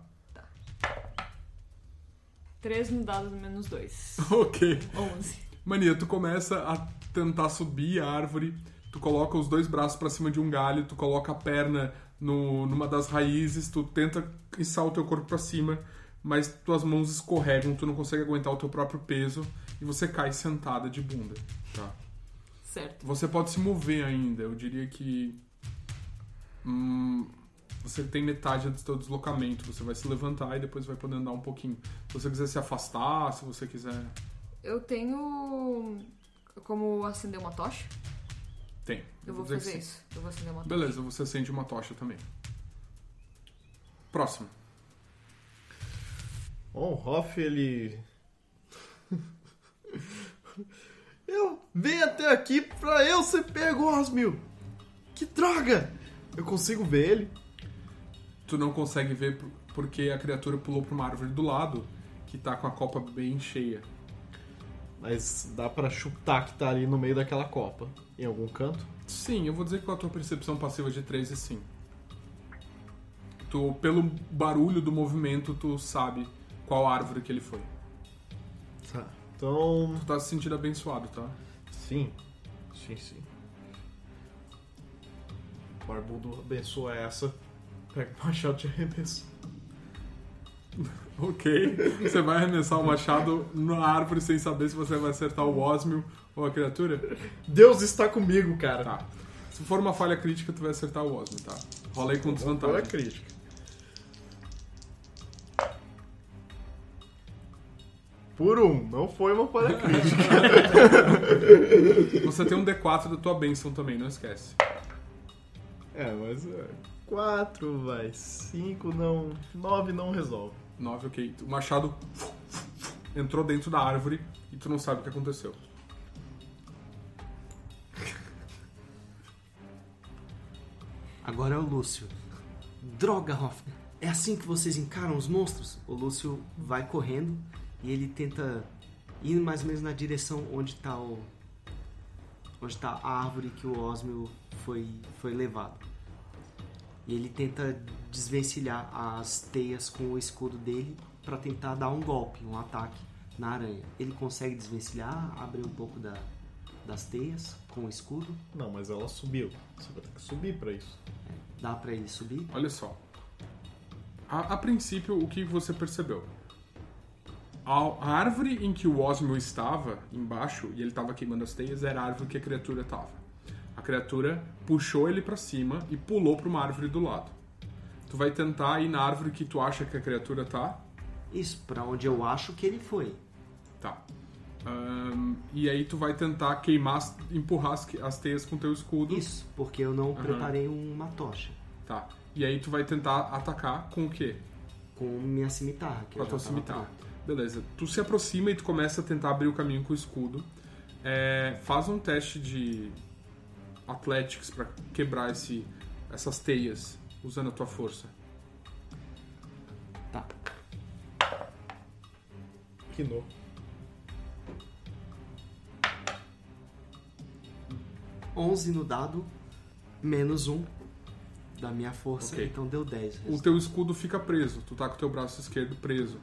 3 no dado do menos 2. ok. 11. Mania, tu começa a tentar subir a árvore, tu coloca os dois braços pra cima de um galho, tu coloca a perna no, numa das raízes, tu tenta içar o teu corpo pra cima, mas tuas mãos escorregam, tu não consegue aguentar o teu próprio peso e você cai sentada de bunda, tá? Certo. Você pode se mover ainda, eu diria que hum, você tem metade do seu deslocamento, você vai se levantar e depois vai poder andar um pouquinho. Se você quiser se afastar, se você quiser... Eu tenho. Como acender uma tocha? Eu vou que fazer sim. isso. Eu vou acender uma tocha. Beleza, você acende uma tocha também. Próximo. Bom, o Hoff, ele. eu vim até aqui pra eu ser pego, Osmio! Que droga! Eu consigo ver ele. Tu não consegue ver por- porque a criatura pulou pra uma árvore do lado que tá com a copa bem cheia. Mas dá pra chutar que tá ali no meio daquela copa. Em algum canto. Sim, eu vou dizer que com a tua percepção passiva de 3 e sim. Tu, pelo barulho do movimento, tu sabe qual árvore que ele foi. Tá. Então. Tu tá se sentindo abençoado, tá? Sim. Sim, sim. O barbudo abençoa essa. Pega o machado de arremesso. Ok. Você vai arremessar o machado na árvore sem saber se você vai acertar o Osmio ou a criatura? Deus está comigo, cara. Tá. Se for uma falha crítica, tu vai acertar o Osmio, tá? Rola aí com desvantagem. crítica. Por um, não foi uma falha crítica. Você tem um D4 da tua bênção também, não esquece. é, mas. é, Quatro, vai. Cinco não. Nove não resolve. 9, ok. O machado entrou dentro da árvore e tu não sabe o que aconteceu. Agora é o Lúcio. Droga, Hoffman. É assim que vocês encaram os monstros? O Lúcio vai correndo e ele tenta ir mais ou menos na direção onde tá o, onde tá a árvore que o Osmio foi, foi levado. E ele tenta desvencilhar as teias com o escudo dele para tentar dar um golpe, um ataque na aranha. Ele consegue desvencilhar, abrir um pouco da, das teias com o escudo. Não, mas ela subiu. Você vai ter que subir pra isso. Dá para ele subir. Olha só. A, a princípio, o que você percebeu? A, a árvore em que o Osmio estava, embaixo, e ele estava queimando as teias, era a árvore que a criatura estava. A criatura puxou ele pra cima e pulou pra uma árvore do lado. Tu vai tentar ir na árvore que tu acha que a criatura tá. Isso, para onde eu acho que ele foi. Tá. Um, e aí tu vai tentar queimar, empurrar as, as teias com teu escudo. Isso, porque eu não uhum. preparei uma tocha. Tá. E aí tu vai tentar atacar com o quê? Com minha cimitarra. Que com a tua cimitarra. Pronto. Beleza. Tu se aproxima e tu começa a tentar abrir o caminho com o escudo. É, faz um teste de Athletics para quebrar esse, essas teias usando a tua força. Tá. Que louco. 11 no dado, menos 1 da minha força, então deu 10. O teu escudo fica preso, tu tá com o teu braço esquerdo preso.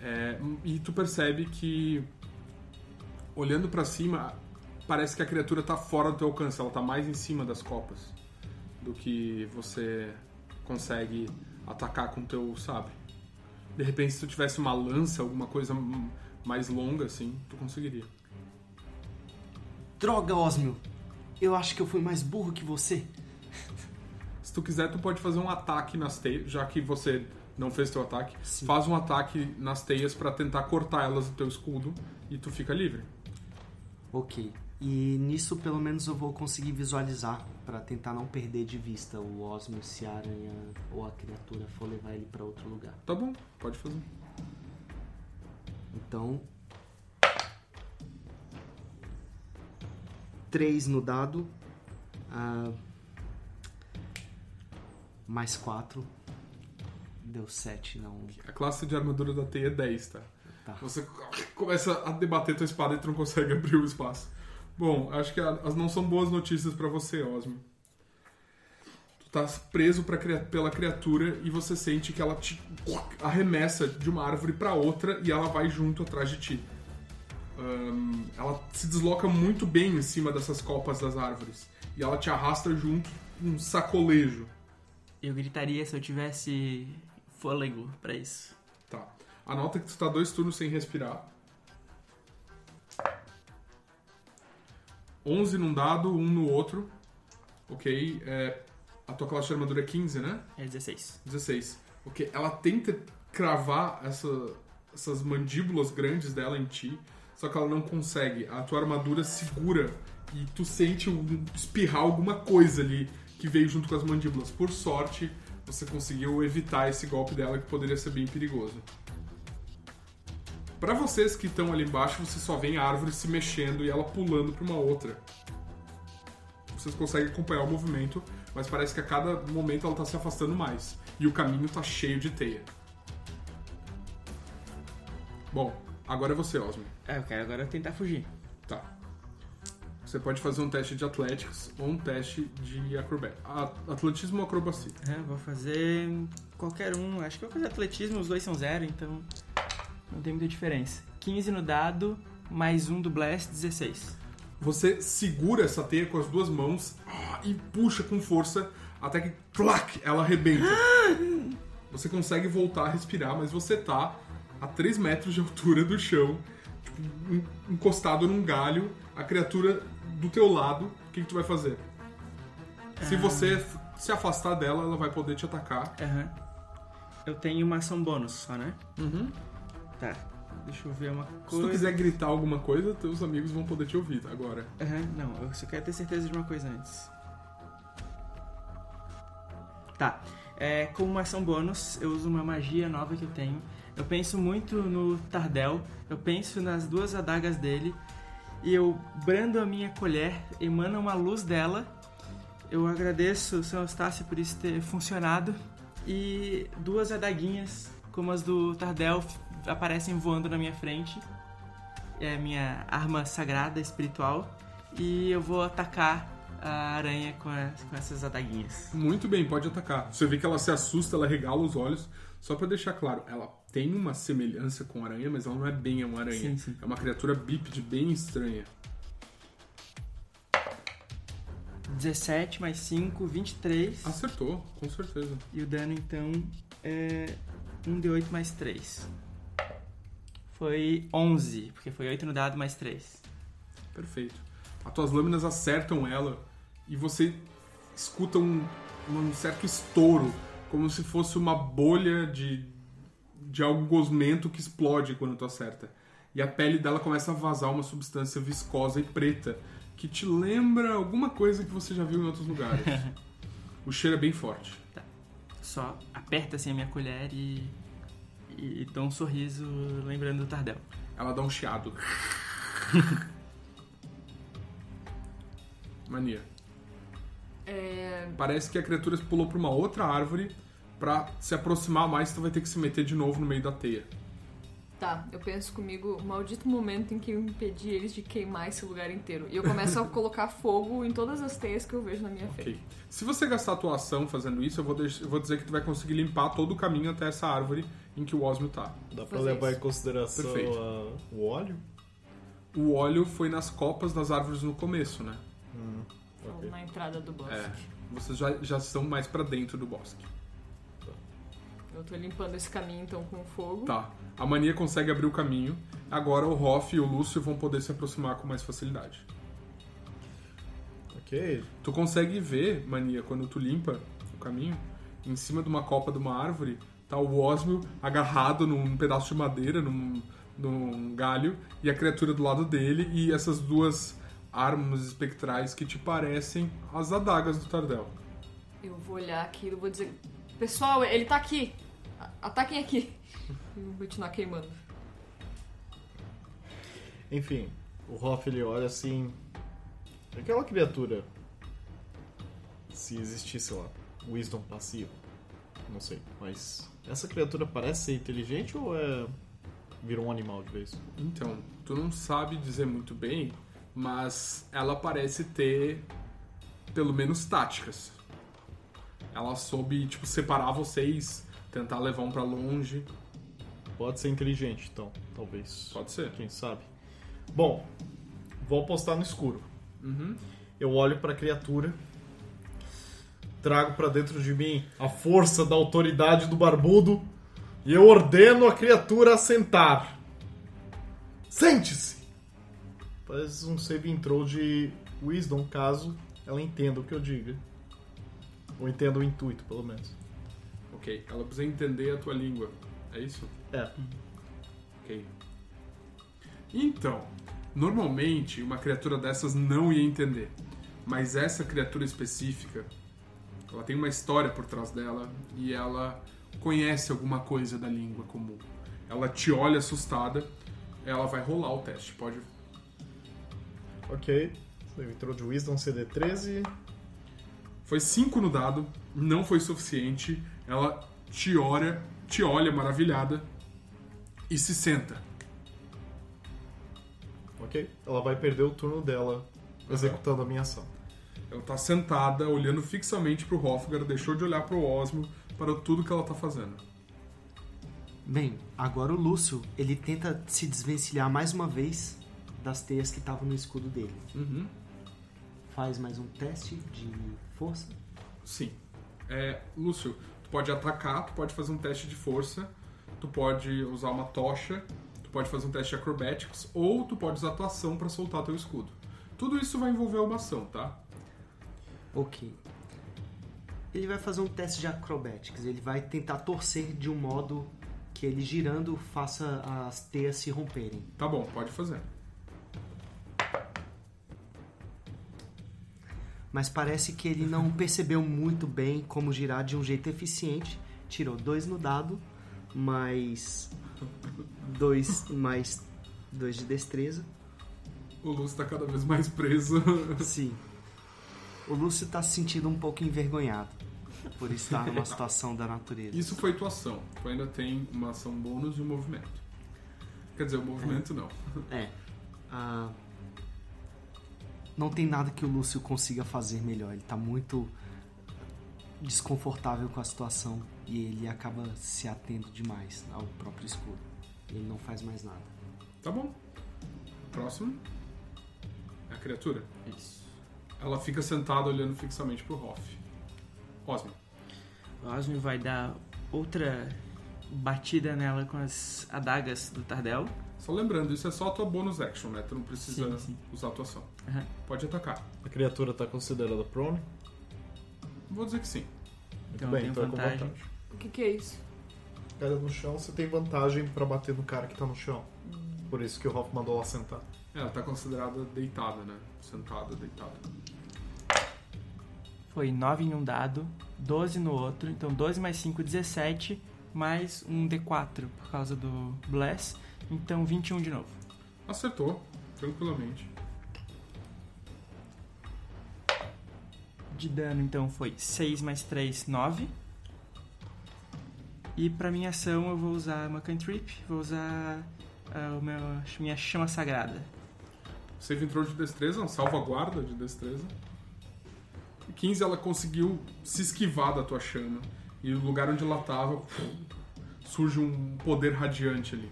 É, e tu percebe que, olhando pra cima, parece que a criatura tá fora do teu alcance, ela tá mais em cima das copas do que você consegue atacar com o teu sabre. De repente, se tu tivesse uma lança, alguma coisa mais longa assim, tu conseguiria. Droga, Osmio! Eu acho que eu fui mais burro que você. Se tu quiser, tu pode fazer um ataque nas teias, já que você não fez teu ataque. Sim. Faz um ataque nas teias pra tentar cortar elas do teu escudo e tu fica livre. Ok. E nisso, pelo menos, eu vou conseguir visualizar pra tentar não perder de vista o Osmio se a aranha ou a criatura for levar ele pra outro lugar. Tá bom, pode fazer. Então. 3 no dado. ah, mais 4. Deu 7, não. A classe de armadura da teia é 10, tá? Tá. Você começa a debater tua espada e tu não consegue abrir o espaço. Bom, acho que as não são boas notícias pra você, Osmo. Tu tá preso pra, pela criatura e você sente que ela te arremessa de uma árvore pra outra e ela vai junto atrás de ti. Ahn, ela se desloca muito bem em cima dessas copas das árvores. E ela te arrasta junto um sacolejo. Eu gritaria se eu tivesse fôlego pra isso. Tá. Anota que tu tá dois turnos sem respirar. 11 num dado, um no outro. Ok. É, a tua classe de armadura é 15, né? É 16. 16. Ok. Ela tenta cravar essa- essas mandíbulas grandes dela em ti, só que ela não consegue. A tua armadura segura e tu sente um, espirrar alguma coisa ali que veio junto com as mandíbulas. Por sorte, você conseguiu evitar esse golpe dela que poderia ser bem perigoso. Pra vocês que estão ali embaixo, você só vê a árvore se mexendo e ela pulando pra uma outra. Vocês conseguem acompanhar o movimento, mas parece que a cada momento ela tá se afastando mais. E o caminho tá cheio de teia. Bom, agora é você, Osmo. É, eu quero agora tentar fugir. Tá. Você pode fazer um teste de Athletics ou um teste de acrobat. A- Atletismo ou acrobacia. É, vou fazer qualquer um. Acho que eu vou fazer atletismo, os dois são zero, então não tem muita diferença. 15 no dado, mais um do Blast, 16. Você segura essa teia com as duas mãos ah, e puxa com força até que clac, ela arrebenta. Você consegue voltar a respirar, mas você tá a 3 metros de altura do chão, tipo, en- encostado num galho, a criatura do teu lado. O que, que tu vai fazer? Se você f- se afastar dela, ela vai poder te atacar. Aham. Eu tenho uma ação bônus só, né? Uhum. Tá. Deixa eu ver uma Se coisa. tu quiser gritar alguma coisa, teus amigos vão poder te ouvir agora. Aham, não, eu só quero ter certeza de uma coisa antes. Tá. É, como uma ação bônus, eu uso uma magia nova que eu tenho. Eu penso muito no Tardel, eu penso nas duas adagas dele, e eu brando a minha colher, emana uma luz dela. Eu agradeço o Sr. Eustácio por isso ter funcionado. E duas adaguinhas, como as do Tardel, aparecem voando na minha frente. É a minha arma sagrada espiritual. e eu vou atacar a aranha com, com essas adaguinhas. Muito bem, pode atacar. Você vê que ela se assusta, ela regala os olhos. Só pra deixar claro, ela tem uma semelhança com aranha, mas ela não é bem uma aranha. Sim, sim. É uma criatura bípede bem estranha. 17 mais 5, 23. Acertou, com certeza. E o dano então é 1d8 mais 3. Foi 11, porque foi 8 no dado mais 3. Perfeito. As tuas lâminas acertam ela e você escuta um, um certo estouro, como se fosse uma bolha de, de algo gosmento que explode quando tu acerta. E a pele dela começa a vazar uma substância viscosa e preta que te lembra alguma coisa que você já viu em outros lugares. o cheiro é bem forte. Só aperta assim a minha colher e, e dou um sorriso lembrando do Tardel. Ela dá um chiado. Mania. É, Parece que a criatura pulou pra uma outra árvore. Pra se aproximar mais, tu vai ter que se meter de novo no meio da teia. Tá, eu penso comigo, o maldito momento em que eu impedi eles de queimar esse lugar inteiro. E eu começo a colocar fogo em todas as teias que eu vejo na minha frente. Ok. Se você gastar a tua ação fazendo isso, eu vou, eu vou dizer que tu vai conseguir limpar todo o caminho até essa árvore em que o Osmio tá. Dá pra levar isso. em consideração Perfeito. a- o óleo? O óleo foi nas copas das árvores no começo, né? Ou Ok. Na entrada do bosque. É. Vocês já, já estão mais pra dentro do bosque. Eu tô limpando esse caminho então com fogo. Tá. A mania consegue abrir o caminho. Agora o Hoff e o Lúcio vão poder se aproximar com mais facilidade. Ok. Tu consegue ver, Mania, quando tu limpa o caminho, em cima de uma copa de uma árvore, tá o Osmio agarrado num pedaço de madeira, num, num galho, e a criatura do lado dele, e essas duas armas espectrais que te parecem as adagas do Tardel. Eu vou olhar aquilo e vou dizer: Pessoal, ele tá aqui! Ataquem aqui! E vou continuar queimando. Enfim, o Hoff ele olha assim. Aquela criatura. Se existisse lá, Wisdom passivo. Não sei, mas. Essa criatura parece ser inteligente ou é. virou um animal de vez? Então, tu não sabe dizer muito bem, mas ela parece ter pelo menos táticas. Ela soube, tipo, separar vocês, tentar levar um pra longe. Pode ser inteligente, então, talvez. Pode ser. Quem sabe? Bom, vou apostar no escuro. Uhum. Eu olho pra criatura, trago pra dentro de mim a força da autoridade do barbudo e eu ordeno a criatura a sentar. Sente-se! Faz um save intro de Wisdom, caso ela entenda o que eu diga. Ou entenda o intuito, pelo menos. Ok, ela precisa entender a tua língua. É isso? É. Ok. Então, normalmente uma criatura dessas não ia entender. Mas essa criatura específica, ela tem uma história por trás dela e ela conhece alguma coisa da língua comum. Ela te olha assustada, ela vai rolar o teste. Pode. Ok. Intro de Wisdom CD13. Foi 5 no dado, não foi suficiente. Ela te olha, te olha maravilhada e se senta. Ok? Ela vai perder o turno dela executando a minha ação. Ela tá sentada, olhando fixamente pro Hofgar, deixou de olhar pro Osmo para tudo que ela tá fazendo. Bem, agora o Lúcio, ele tenta se desvencilhar mais uma vez das teias que estavam no escudo dele. Uhum. Faz mais um teste de força. Sim. É, Lúcio, tu pode atacar, tu pode fazer um teste de força, tu pode usar uma tocha, tu pode fazer um teste de acrobatics, ou tu pode usar tua ação pra soltar teu escudo. Tudo isso vai envolver uma ação, tá? Ok. Ele vai fazer um teste de acrobatics. Ele vai tentar torcer de um modo que ele girando faça as teias se romperem. Tá bom, pode fazer. Mas parece que ele não percebeu muito bem como girar de um jeito eficiente. Tirou dois no dado, mais dois mais dois de destreza. O Lúcio tá cada vez mais preso. Sim. O Lúcio tá se sentindo um pouco envergonhado por estar numa situação da natureza. Isso foi tua ação. Tu ainda tem uma ação bônus e um movimento. Quer dizer, o movimento não. É. Ah, não tem nada que o Lúcio consiga fazer melhor. Ele tá muito desconfortável com a situação e ele acaba se atendo demais ao próprio escudo. Ele não faz mais nada. Tá bom. Próximo. É a criatura. Isso. Ela fica sentada olhando fixamente pro Hoff. Osmo. O Osmio vai dar outra batida nela com as adagas do Tardel. Só lembrando, isso é só a tua bonus action, né? Tu não precisa Sim, sim. usar a atuação. Aham. Pode atacar. A criatura tá considerada prone? Vou dizer que sim. Muito Então, bem, tem então é com vantagem. vantagem. O que, que é isso? Caiu no chão, você tem vantagem pra bater no cara que tá no chão. Por isso que o Hoff mandou ela sentar. Ela tá considerada deitada, né? Sentada, deitada. Foi 9 em um dado, 12 no outro, então 12 mais 5, 17, mais um D4 por causa do Bless, então 21 de novo. Acertou, tranquilamente. De dano, então, foi 6 mais 3, 9. E pra minha ação eu vou usar uma cantrip, vou usar ah, o meu, minha chama sagrada. Save entrou de destreza, um salvaguarda de destreza. E 15 ela conseguiu se esquivar da tua chama. E no lugar onde ela tava, surge um poder radiante ali.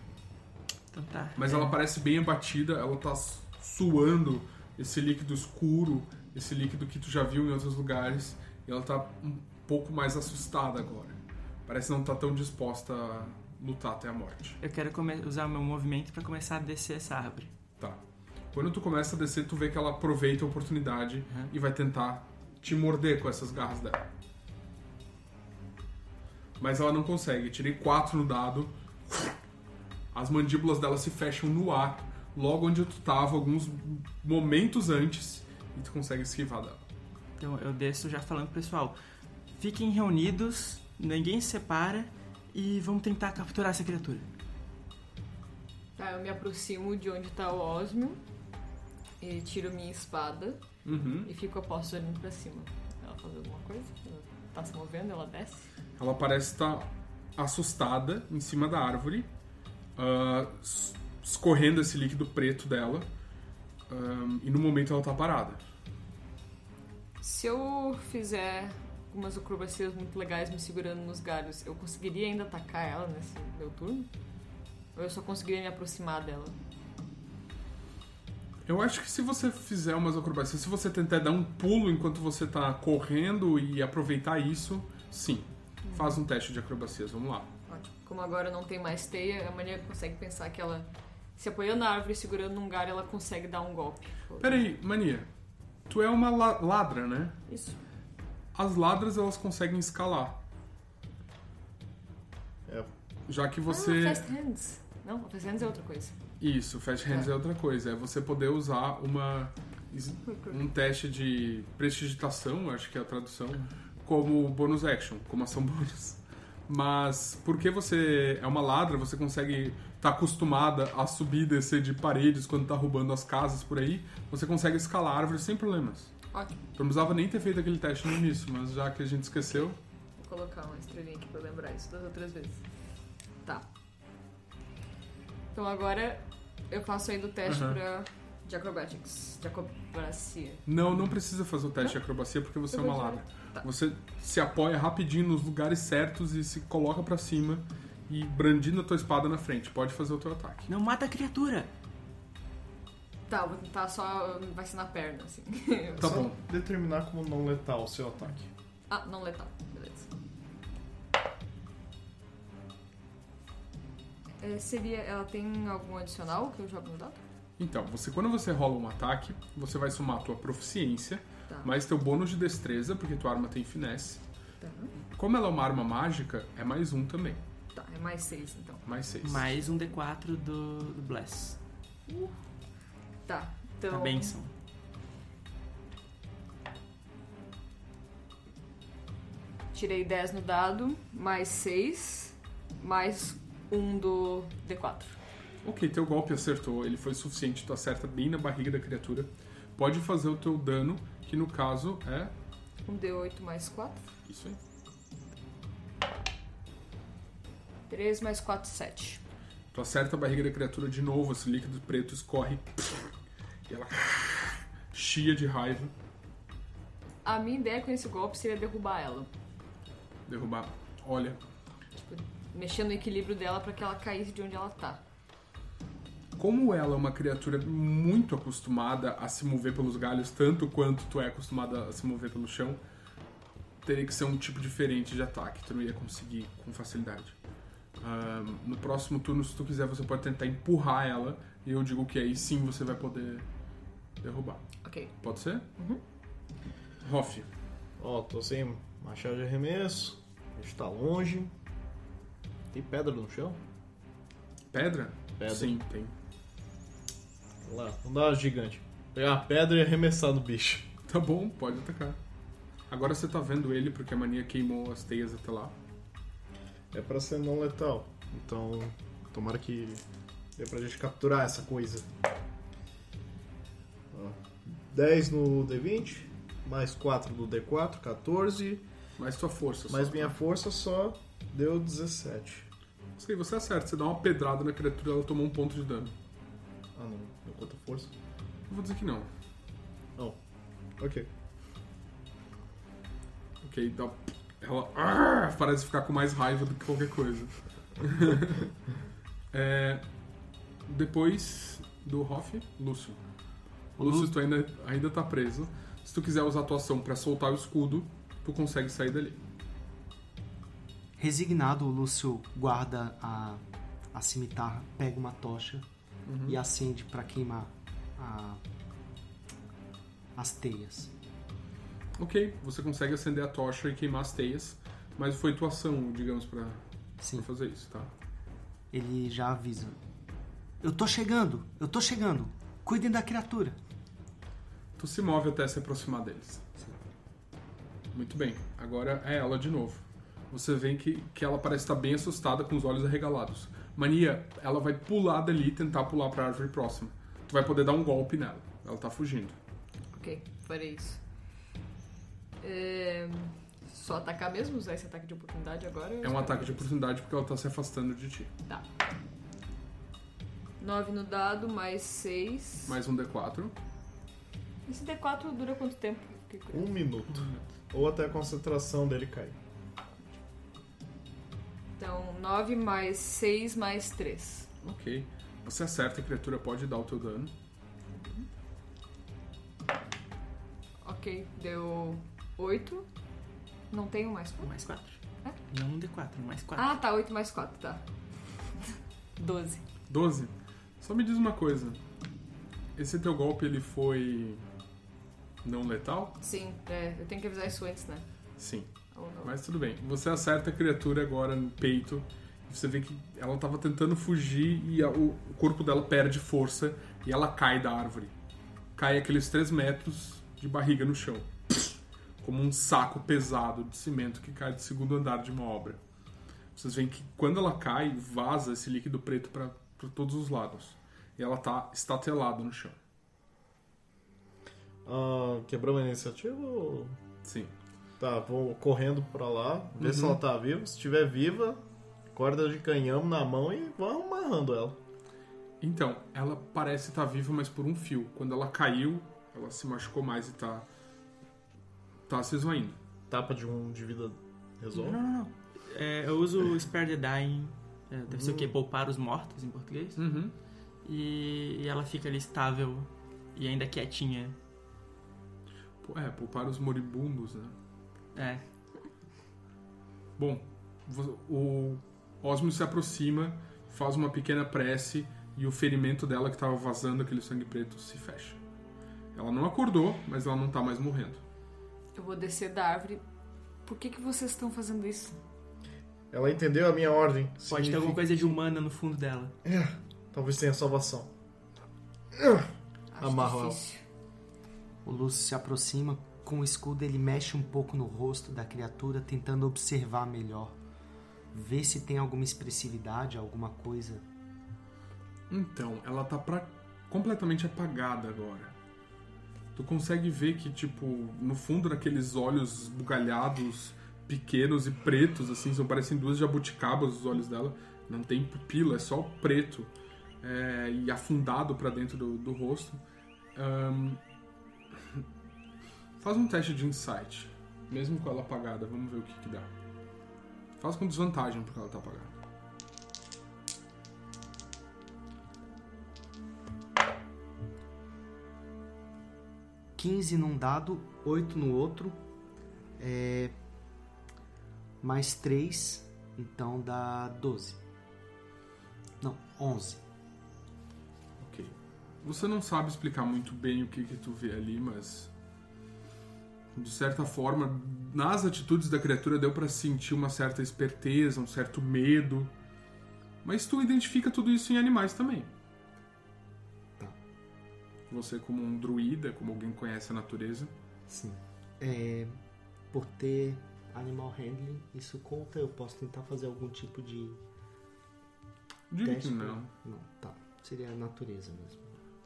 Então tá. Mas ela parece bem abatida, ela tá suando esse líquido escuro, esse líquido que tu já viu em outros lugares, e ela tá um pouco mais assustada agora. Parece não tá tão disposta a lutar até a morte. Eu quero usar o meu movimento pra começar a descer essa árvore. Tá. Quando tu começa a descer, tu vê que ela aproveita a oportunidade Uhum. e vai tentar te morder com essas garras dela. Mas ela não consegue. Tirei quatro no dado. As mandíbulas dela se fecham no ar, logo onde tu tava, alguns momentos antes, e tu consegue esquivar dela. Então eu desço já falando pro pessoal: fiquem reunidos, ninguém se separa e vamos tentar capturar essa criatura. Tá, eu me aproximo de onde tá o Osmio e tiro minha espada Uhum. e fico a posto olhando pra cima. Ela faz alguma coisa? Ela tá se movendo, ela desce? Ela parece estar assustada em cima da árvore, s- escorrendo esse líquido preto dela, ah, e no momento ela tá parada. Se eu fizer umas acrobacias muito legais me segurando nos galhos, eu conseguiria ainda atacar ela nesse meu turno? Ou eu só conseguiria me aproximar dela? Eu acho que se você fizer umas acrobacias, se você tentar dar um pulo enquanto você tá correndo e aproveitar isso, sim. Faz um teste de acrobacias, vamos lá. Ótimo. Como agora não tem mais teia, a Mania consegue pensar que ela, se apoiando na árvore e segurando num galho, ela consegue dar um golpe. Peraí, Mania. Tu é uma la- ladra, né? Isso. As ladras elas conseguem escalar. É, Já que Ah, você. Fast Hands. Não, Fast Hands é outra coisa. Isso, Fast Hands Tá. é outra coisa. É você poder usar uma. um teste de prestidigitação, acho que é a tradução, como bonus action, como ação bônus. Mas porque você é uma ladra, você consegue estar acostumada a subir e descer de paredes quando tá roubando as casas por aí, você consegue escalar árvores sem problemas. Ótimo. Eu não precisava nem ter feito aquele teste no início, mas já que a gente esqueceu, Vou colocar uma estrelinha aqui pra lembrar isso das outras vezes. Tá. Então agora eu faço ainda o teste Aham. pra. de acrobatics. De acrobacia. não, não precisa fazer o teste de acrobacia porque você é uma ladra. Você se apoia rapidinho nos lugares certos e se coloca pra cima e brandindo a tua espada na frente. Pode fazer o teu ataque. Não mata a criatura! Tá, vou tentar só. Vai ser na perna, assim. Tá só bom. determinar como não letal o seu ataque. Ah, não letal. Beleza. É, seria. Ela tem algum adicional que eu jogo no dado? Então, você quando você rola um ataque, você vai somar a tua proficiência, Tá. mais teu bônus de destreza, porque tua arma tem finesse. Tá. Como ela é uma arma mágica, é mais um também. Tá, é mais seis então. Mais seis. Mais um D4 do, do Bless. Tá. Então. A benção. Tirei 10 no dado, mais 6, mais um do D4. Ok, teu golpe acertou, ele foi suficiente, tu acerta bem na barriga da criatura. Pode fazer o teu dano, que no caso é Um D8 mais 4. isso aí. 3 mais 4, 7. Tu acerta a barriga da criatura de novo, esse líquido preto escorre e ela chia de raiva. A minha ideia com esse golpe seria derrubar ela. Derrubar. Olha, Tipo, mexendo no equilíbrio dela pra que ela caísse de onde ela tá. Como ela é uma criatura muito acostumada a se mover pelos galhos, tanto quanto tu é acostumada a se mover pelo chão, teria que ser um tipo diferente de ataque. Tu não ia conseguir com facilidade. Ahn, no próximo turno, se tu quiser, você pode tentar empurrar ela. E eu digo que aí sim você vai poder derrubar. Ok. Pode ser? Hoff. Ó, tô sem machado de arremesso. A gente tá longe. Tem pedra no chão? Pedra? Pedra. Sim, tem. Vamos lá, vamos dar uma gigante. Pegar uma pedra e arremessar no bicho. Tá bom, pode atacar. Agora você tá vendo ele porque a mania queimou as teias até lá. É pra ser não letal. Então, tomara que dê pra gente capturar essa coisa. Ó, 10 no D20, mais 4 no D4, 14. Mais tua força. Mais só. minha força só deu 17. Sei, você acerta. Você dá uma pedrada na criatura ela tomou um ponto de dano. Ah não, deu quanta força? Eu vou dizer que não. Não. Ok. Ok, dá... ela ah, parece ficar com mais raiva do que qualquer coisa. É, Depois do Hoff, Lúcio. Lúcio, tu ainda, ainda tá preso. Se tu quiser usar a tua ação pra soltar o escudo, tu consegue sair dali. Resignado, o Lúcio guarda a, a cimitarra, pega uma tocha e acende pra queimar a- as teias. Ok, você consegue acender a tocha e queimar as teias, mas foi tua ação, digamos, pra, Sim, pra fazer isso, tá? ele já avisa. Eu tô chegando, eu tô chegando. Cuidem da criatura. Tu se move até se aproximar deles. Muito bem, agora é ela de novo. Você vê que, que ela parece estar bem assustada com os olhos arregalados. Mania, ela vai pular dali e tentar pular pra árvore próxima. Tu vai poder dar um golpe nela. Ela tá fugindo. Ok, farei isso. É, Só atacar mesmo? Usar esse ataque de oportunidade agora? É um ataque de oportunidade porque ela tá se afastando de ti. Tá. 9 no dado, mais 6. Mais um D4. Esse D4 dura quanto tempo? Um minuto. Ou até a concentração dele cair. Então, 9 mais 6 mais 3. Ok. Você acerta, a criatura pode dar o teu dano. Ok, deu 8. Não tenho mais quanto? Mais 4. É? Não um D4, mais 4. Ah, tá, 8 mais 4, tá. 12. 12. Só me diz uma coisa. Esse teu golpe, ele foi... Não letal? Sim, é, eu tenho que avisar isso antes, né? Sim. Mas tudo bem. Você acerta a criatura agora no peito. Você vê que ela tava tentando fugir e a- o, o corpo dela perde força e ela cai da árvore. Cai aqueles 3 metros de barriga no chão. Como um saco pesado de cimento que cai do segundo andar de uma obra. Vocês veem que quando ela cai, vaza esse líquido preto para todos os lados. E ela tá estatelada no chão. Ah, quebramos a iniciativa ou... Sim. Tá, vou correndo pra lá, ver se ela tá viva. Se estiver viva, corda de canhão na mão e vamos amarrando ela. Então, ela parece estar viva, mas por um fio. Quando ela caiu, ela se machucou mais e tá. tá se esvaindo. Tapa de um de vida resolve. Não, não, não. É, eu uso o Spare the Dying, é, deve ser o quê? Poupar os mortos em português. Uhum. E, e ela fica ali estável e ainda quietinha. É, poupar os moribundos, né? É, Bom, vo- o Osmo se aproxima, faz uma pequena prece e o ferimento dela que estava vazando aquele sangue preto se fecha. Ela não acordou, mas ela não tá mais morrendo. Eu vou descer da árvore. Por que, que vocês estão fazendo isso? Ela entendeu a minha ordem. pode ter Significa- alguma coisa de humana no fundo dela. Talvez tenha salvação. Acho Amarro ela. O Lúcio se aproxima, com o escudo ele mexe um pouco no rosto da criatura, tentando observar melhor. Ver se tem alguma expressividade, alguma coisa. Então, ela tá pra... completamente apagada agora. Tu consegue ver que, tipo, no fundo daqueles olhos bugalhados, pequenos e pretos, assim, são parecem duas jabuticabas os olhos dela. Não tem pupila, é só preto é, e afundado pra dentro do, do rosto. Ahn, Faz um teste de insight. Mesmo com ela apagada, vamos ver o que, que dá. Faz com desvantagem porque ela tá apagada. Quinze num dado, 8 no outro. É... Mais 3, então dá 12. Não, 11. Ok. Você não sabe explicar muito bem o que, que tu vê ali, mas. De certa forma, nas atitudes da criatura deu pra sentir uma certa esperteza, um certo medo. Mas tu identifica tudo isso em animais também. Tá. Você, como um druida, como alguém que conhece a natureza, Sim. É, por ter animal handling, isso conta? Eu posso tentar fazer algum tipo de diria teste? que não. Não, tá. Seria a natureza mesmo.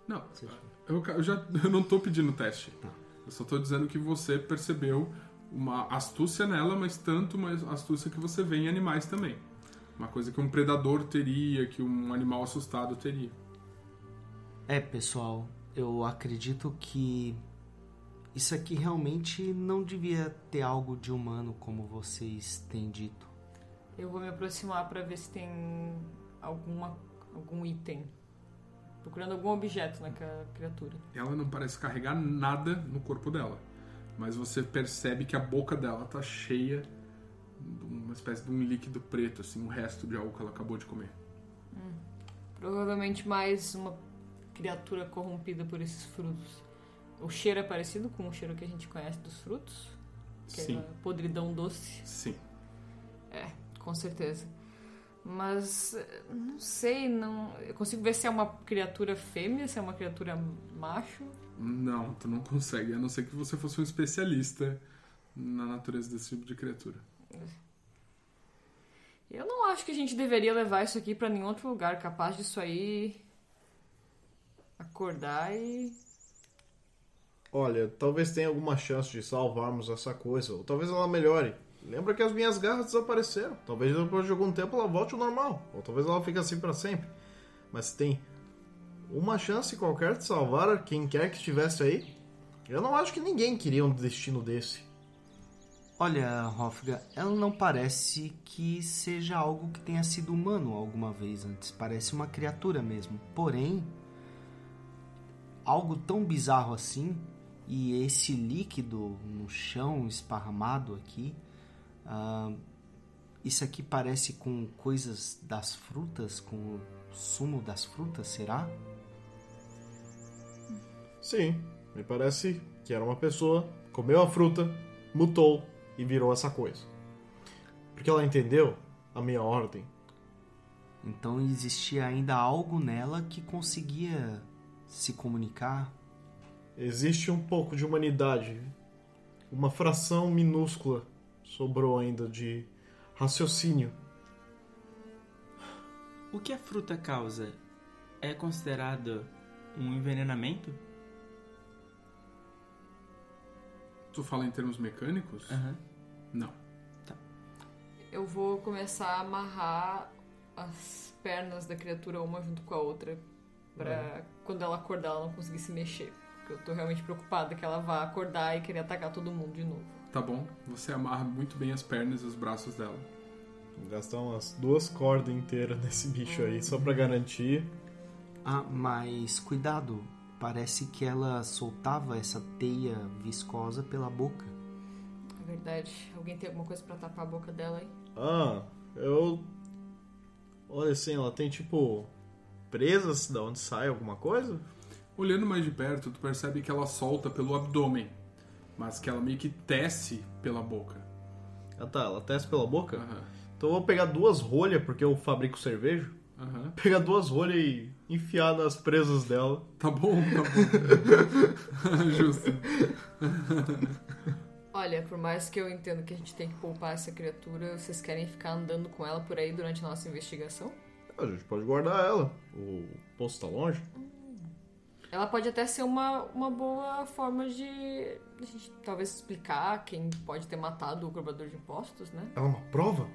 Não, Seja- eu já eu não tô pedindo teste. Tá. Eu só tô dizendo que você percebeu uma astúcia nela, mas tanto uma astúcia que você vê em animais também. Uma coisa que um predador teria, que um animal assustado teria. É, pessoal, eu acredito que isso aqui realmente não devia ter algo de humano, como vocês têm dito. Eu vou me aproximar pra ver se tem alguma, algum item. Procurando algum objeto naquela criatura. Ela não parece carregar nada no corpo dela, mas você percebe que a boca dela tá cheia de uma espécie de um líquido preto, assim, um resto de algo que ela acabou de comer. Provavelmente mais uma criatura corrompida por esses frutos. O cheiro é parecido com o cheiro que a gente conhece dos frutos? Sim, Aquela podridão doce. sim. É, com certeza. Mas não sei, não. Eu consigo ver se é uma criatura fêmea, se é uma criatura macho. Não, tu não consegue, a não ser que você fosse um especialista na natureza desse tipo de criatura. Eu não acho que a gente deveria levar isso aqui pra nenhum outro lugar capaz disso aí acordar e Olha, talvez tenha alguma chance de salvarmos essa coisa, ou talvez ela melhore. Lembra que as minhas garras desapareceram. Talvez depois de algum tempo ela volte ao normal, ou talvez ela fique assim para sempre. Mas tem uma chance qualquer de salvar quem quer que estivesse aí. Eu não acho que ninguém queria um destino desse. Olha, Hofga, ela não parece que seja algo que tenha sido humano alguma vez antes. Parece uma criatura mesmo. Porém, algo tão bizarro assim, e esse líquido no chão esparramado aqui, ah, isso aqui parece com coisas das frutas, com o sumo das frutas, será? Sim, me parece que era uma pessoa, comeu a fruta, mutou e virou essa coisa. Porque ela entendeu a minha ordem. Então existia ainda algo nela que conseguia se comunicar. Existe um pouco de humanidade. Uma fração minúscula sobrou ainda de raciocínio. O que a fruta causa é considerado um envenenamento? Tu fala em termos mecânicos? Aham. Não. eu vou começar a amarrar as pernas da criatura uma junto com a outra pra quando ela acordar ela não conseguir se mexer. Porque eu tô realmente preocupada que ela vá acordar e querer atacar todo mundo de novo. Tá bom. Você amarra muito bem as pernas e os braços dela. Vou gastar umas duas cordas inteiras nesse bicho aí, só pra garantir. Ah, mas cuidado, parece que ela soltava essa teia viscosa pela boca. É verdade. Alguém tem alguma coisa pra tapar a boca dela aí? Ah, eu. Olha assim, ela tem tipo. presas da onde sai alguma coisa? Olhando mais de perto, tu percebe que ela solta pelo abdômen, mas que ela meio que tece pela boca. Ah tá, ela desce pela boca? Aham. Então eu vou pegar duas rolhas, porque eu fabrico cerveja. Aham. Pegar duas rolhas e enfiar nas presas dela. Tá bom, tá bom. Justo. Olha, por mais que eu entenda que a gente tem que poupar essa criatura, vocês querem ficar andando com ela por aí durante a nossa investigação? A gente pode guardar ela. O posto tá longe. Ela pode até ser uma, uma boa forma de a gente talvez explicar quem pode ter matado o cobrador de impostos, né? Ela é uma prova?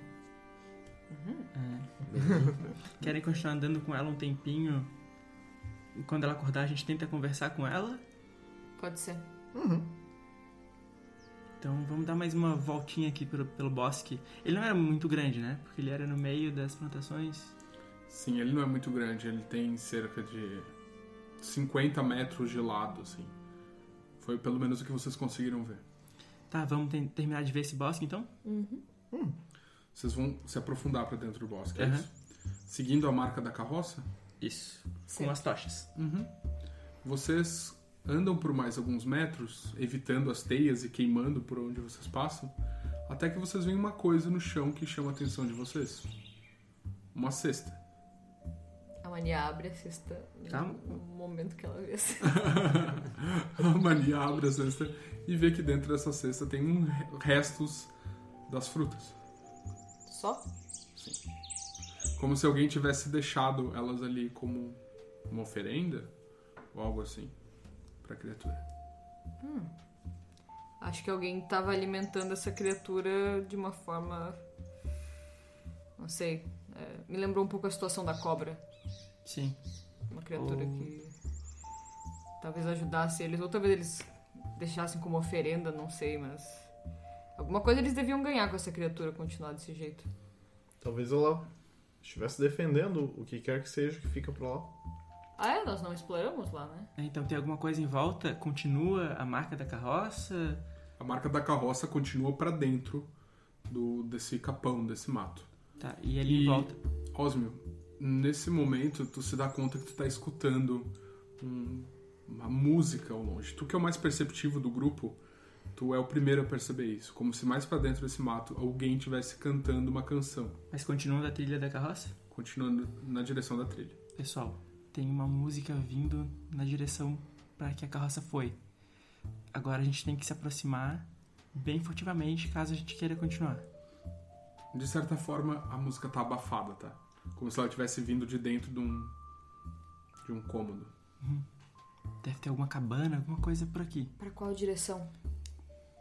Querem continuar andando com ela um tempinho? E quando ela acordar, a gente tenta conversar com ela? Pode ser. Então vamos dar mais uma voltinha aqui pelo, pelo bosque. Ele não era muito grande, né? Porque ele era no meio das plantações. Sim, ele não é muito grande, ele tem cerca de 50 metros de lado, assim. Foi pelo menos o que vocês conseguiram ver. Tá, vamos ten- terminar de ver esse bosque então? Vocês vão se aprofundar pra dentro do bosque, é Aham. isso? Seguindo a marca da carroça, Isso. Sim. Com as tochas. vocês andam por mais alguns metros, evitando as teias e queimando por onde vocês passam, até que vocês veem uma coisa no chão que chama a atenção de vocês. Uma cesta. A mania abre a cesta Tá. no momento que ela vê. A Mania abre a cesta e vê que dentro dessa cesta tem re- restos das frutas. Só? Como se alguém tivesse deixado elas ali como uma oferenda ou algo assim pra criatura. Acho que alguém tava alimentando essa criatura de uma forma. Não sei. é, me lembrou um pouco a situação da cobra. Sim. Uma criatura Ou- que talvez ajudasse eles, ou talvez eles deixassem como oferenda, não sei, mas. Alguma coisa eles deviam ganhar com essa criatura continuar desse jeito. Talvez ela estivesse defendendo o que quer que seja que fica por lá. Ah, é? Nós não exploramos lá, né? É, Então tem alguma coisa em volta? Continua a marca da carroça? A marca da carroça continua pra dentro do desse capão, desse mato. Tá, e ali E- em volta. Osmio, nesse momento tu se dá conta que tu tá escutando um- uma música ao longe. Tu que é o mais perceptivo do grupo, tu é o primeiro a perceber isso. Como se mais pra dentro desse mato alguém estivesse cantando uma canção, Mas continua da trilha da carroça? continuando na direção da trilha. Pessoal, tem uma música vindo na direção para que a carroça foi. Agora a gente tem que se aproximar bem furtivamente caso a gente queira continuar. De certa forma, a música tá abafada, tá? Como se ela tivesse vindo de dentro de um de um cômodo. Deve ter alguma cabana, alguma coisa por aqui. Pra qual direção?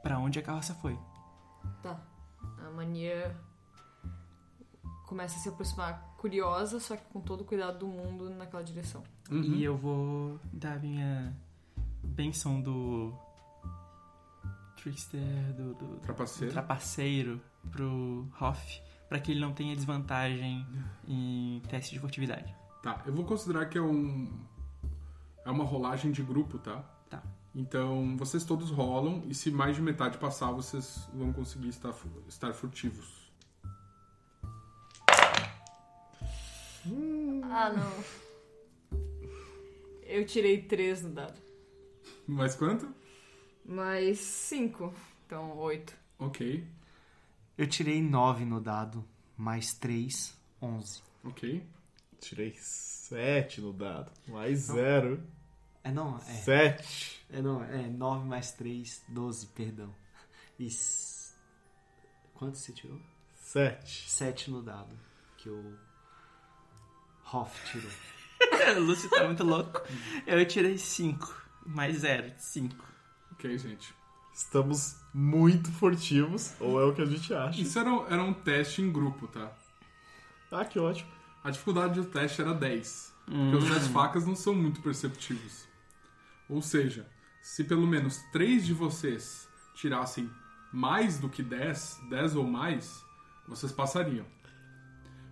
Pra onde a carroça foi? Tá. A mania começa a se aproximar curiosa, só que com todo o cuidado do mundo naquela direção. Uhum. E eu vou dar a minha benção do trickster, do, do, do Trapaceiro. trapaceiro pro Hoff, para que ele não tenha desvantagem em teste de furtividade. Tá, eu vou considerar que é um. É uma rolagem de grupo, tá? Tá. Então, vocês todos rolam e se mais de metade passar, vocês vão conseguir estar, estar furtivos. Ah, não. Eu tirei três no dado. Mais quanto? Mais cinco. Então, oito. Ok, Eu tirei 9 no dado, mais 3, 11. ok. Tirei 7 no dado. Mais 0. É não, é. 7. É não, é 9 mais 3, 12, perdão. E. Quanto você tirou? 7. 7 no dado. Que o. Hoff tirou. o Lúcio tá muito louco. Eu tirei 5, mais 0, 5. Ok, gente. Estamos muito furtivos, ou é o que a gente acha. Isso era, era um teste em grupo, tá? Ah, que ótimo. A dificuldade do teste era 10. Porque os 10 facas não são muito perceptivos. Ou seja, se pelo menos 3 de vocês tirassem mais do que 10, 10 ou mais, vocês passariam.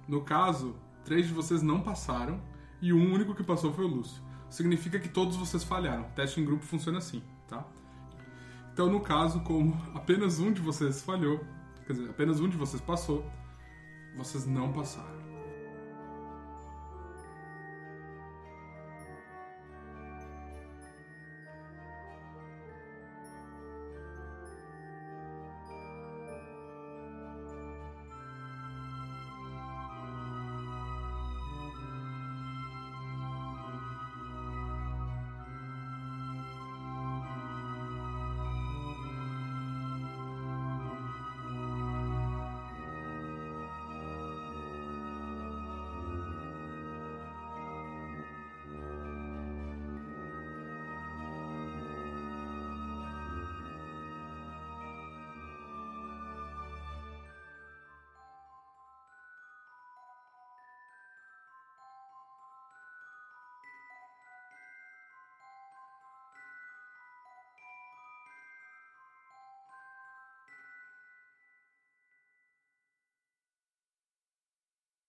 No caso, 3 de vocês não passaram e o único que passou foi o Lúcio. Significa que todos vocês falharam. Teste em grupo funciona assim? Então, no caso, como apenas um de vocês falhou, quer dizer, apenas um de vocês passou, vocês não passaram.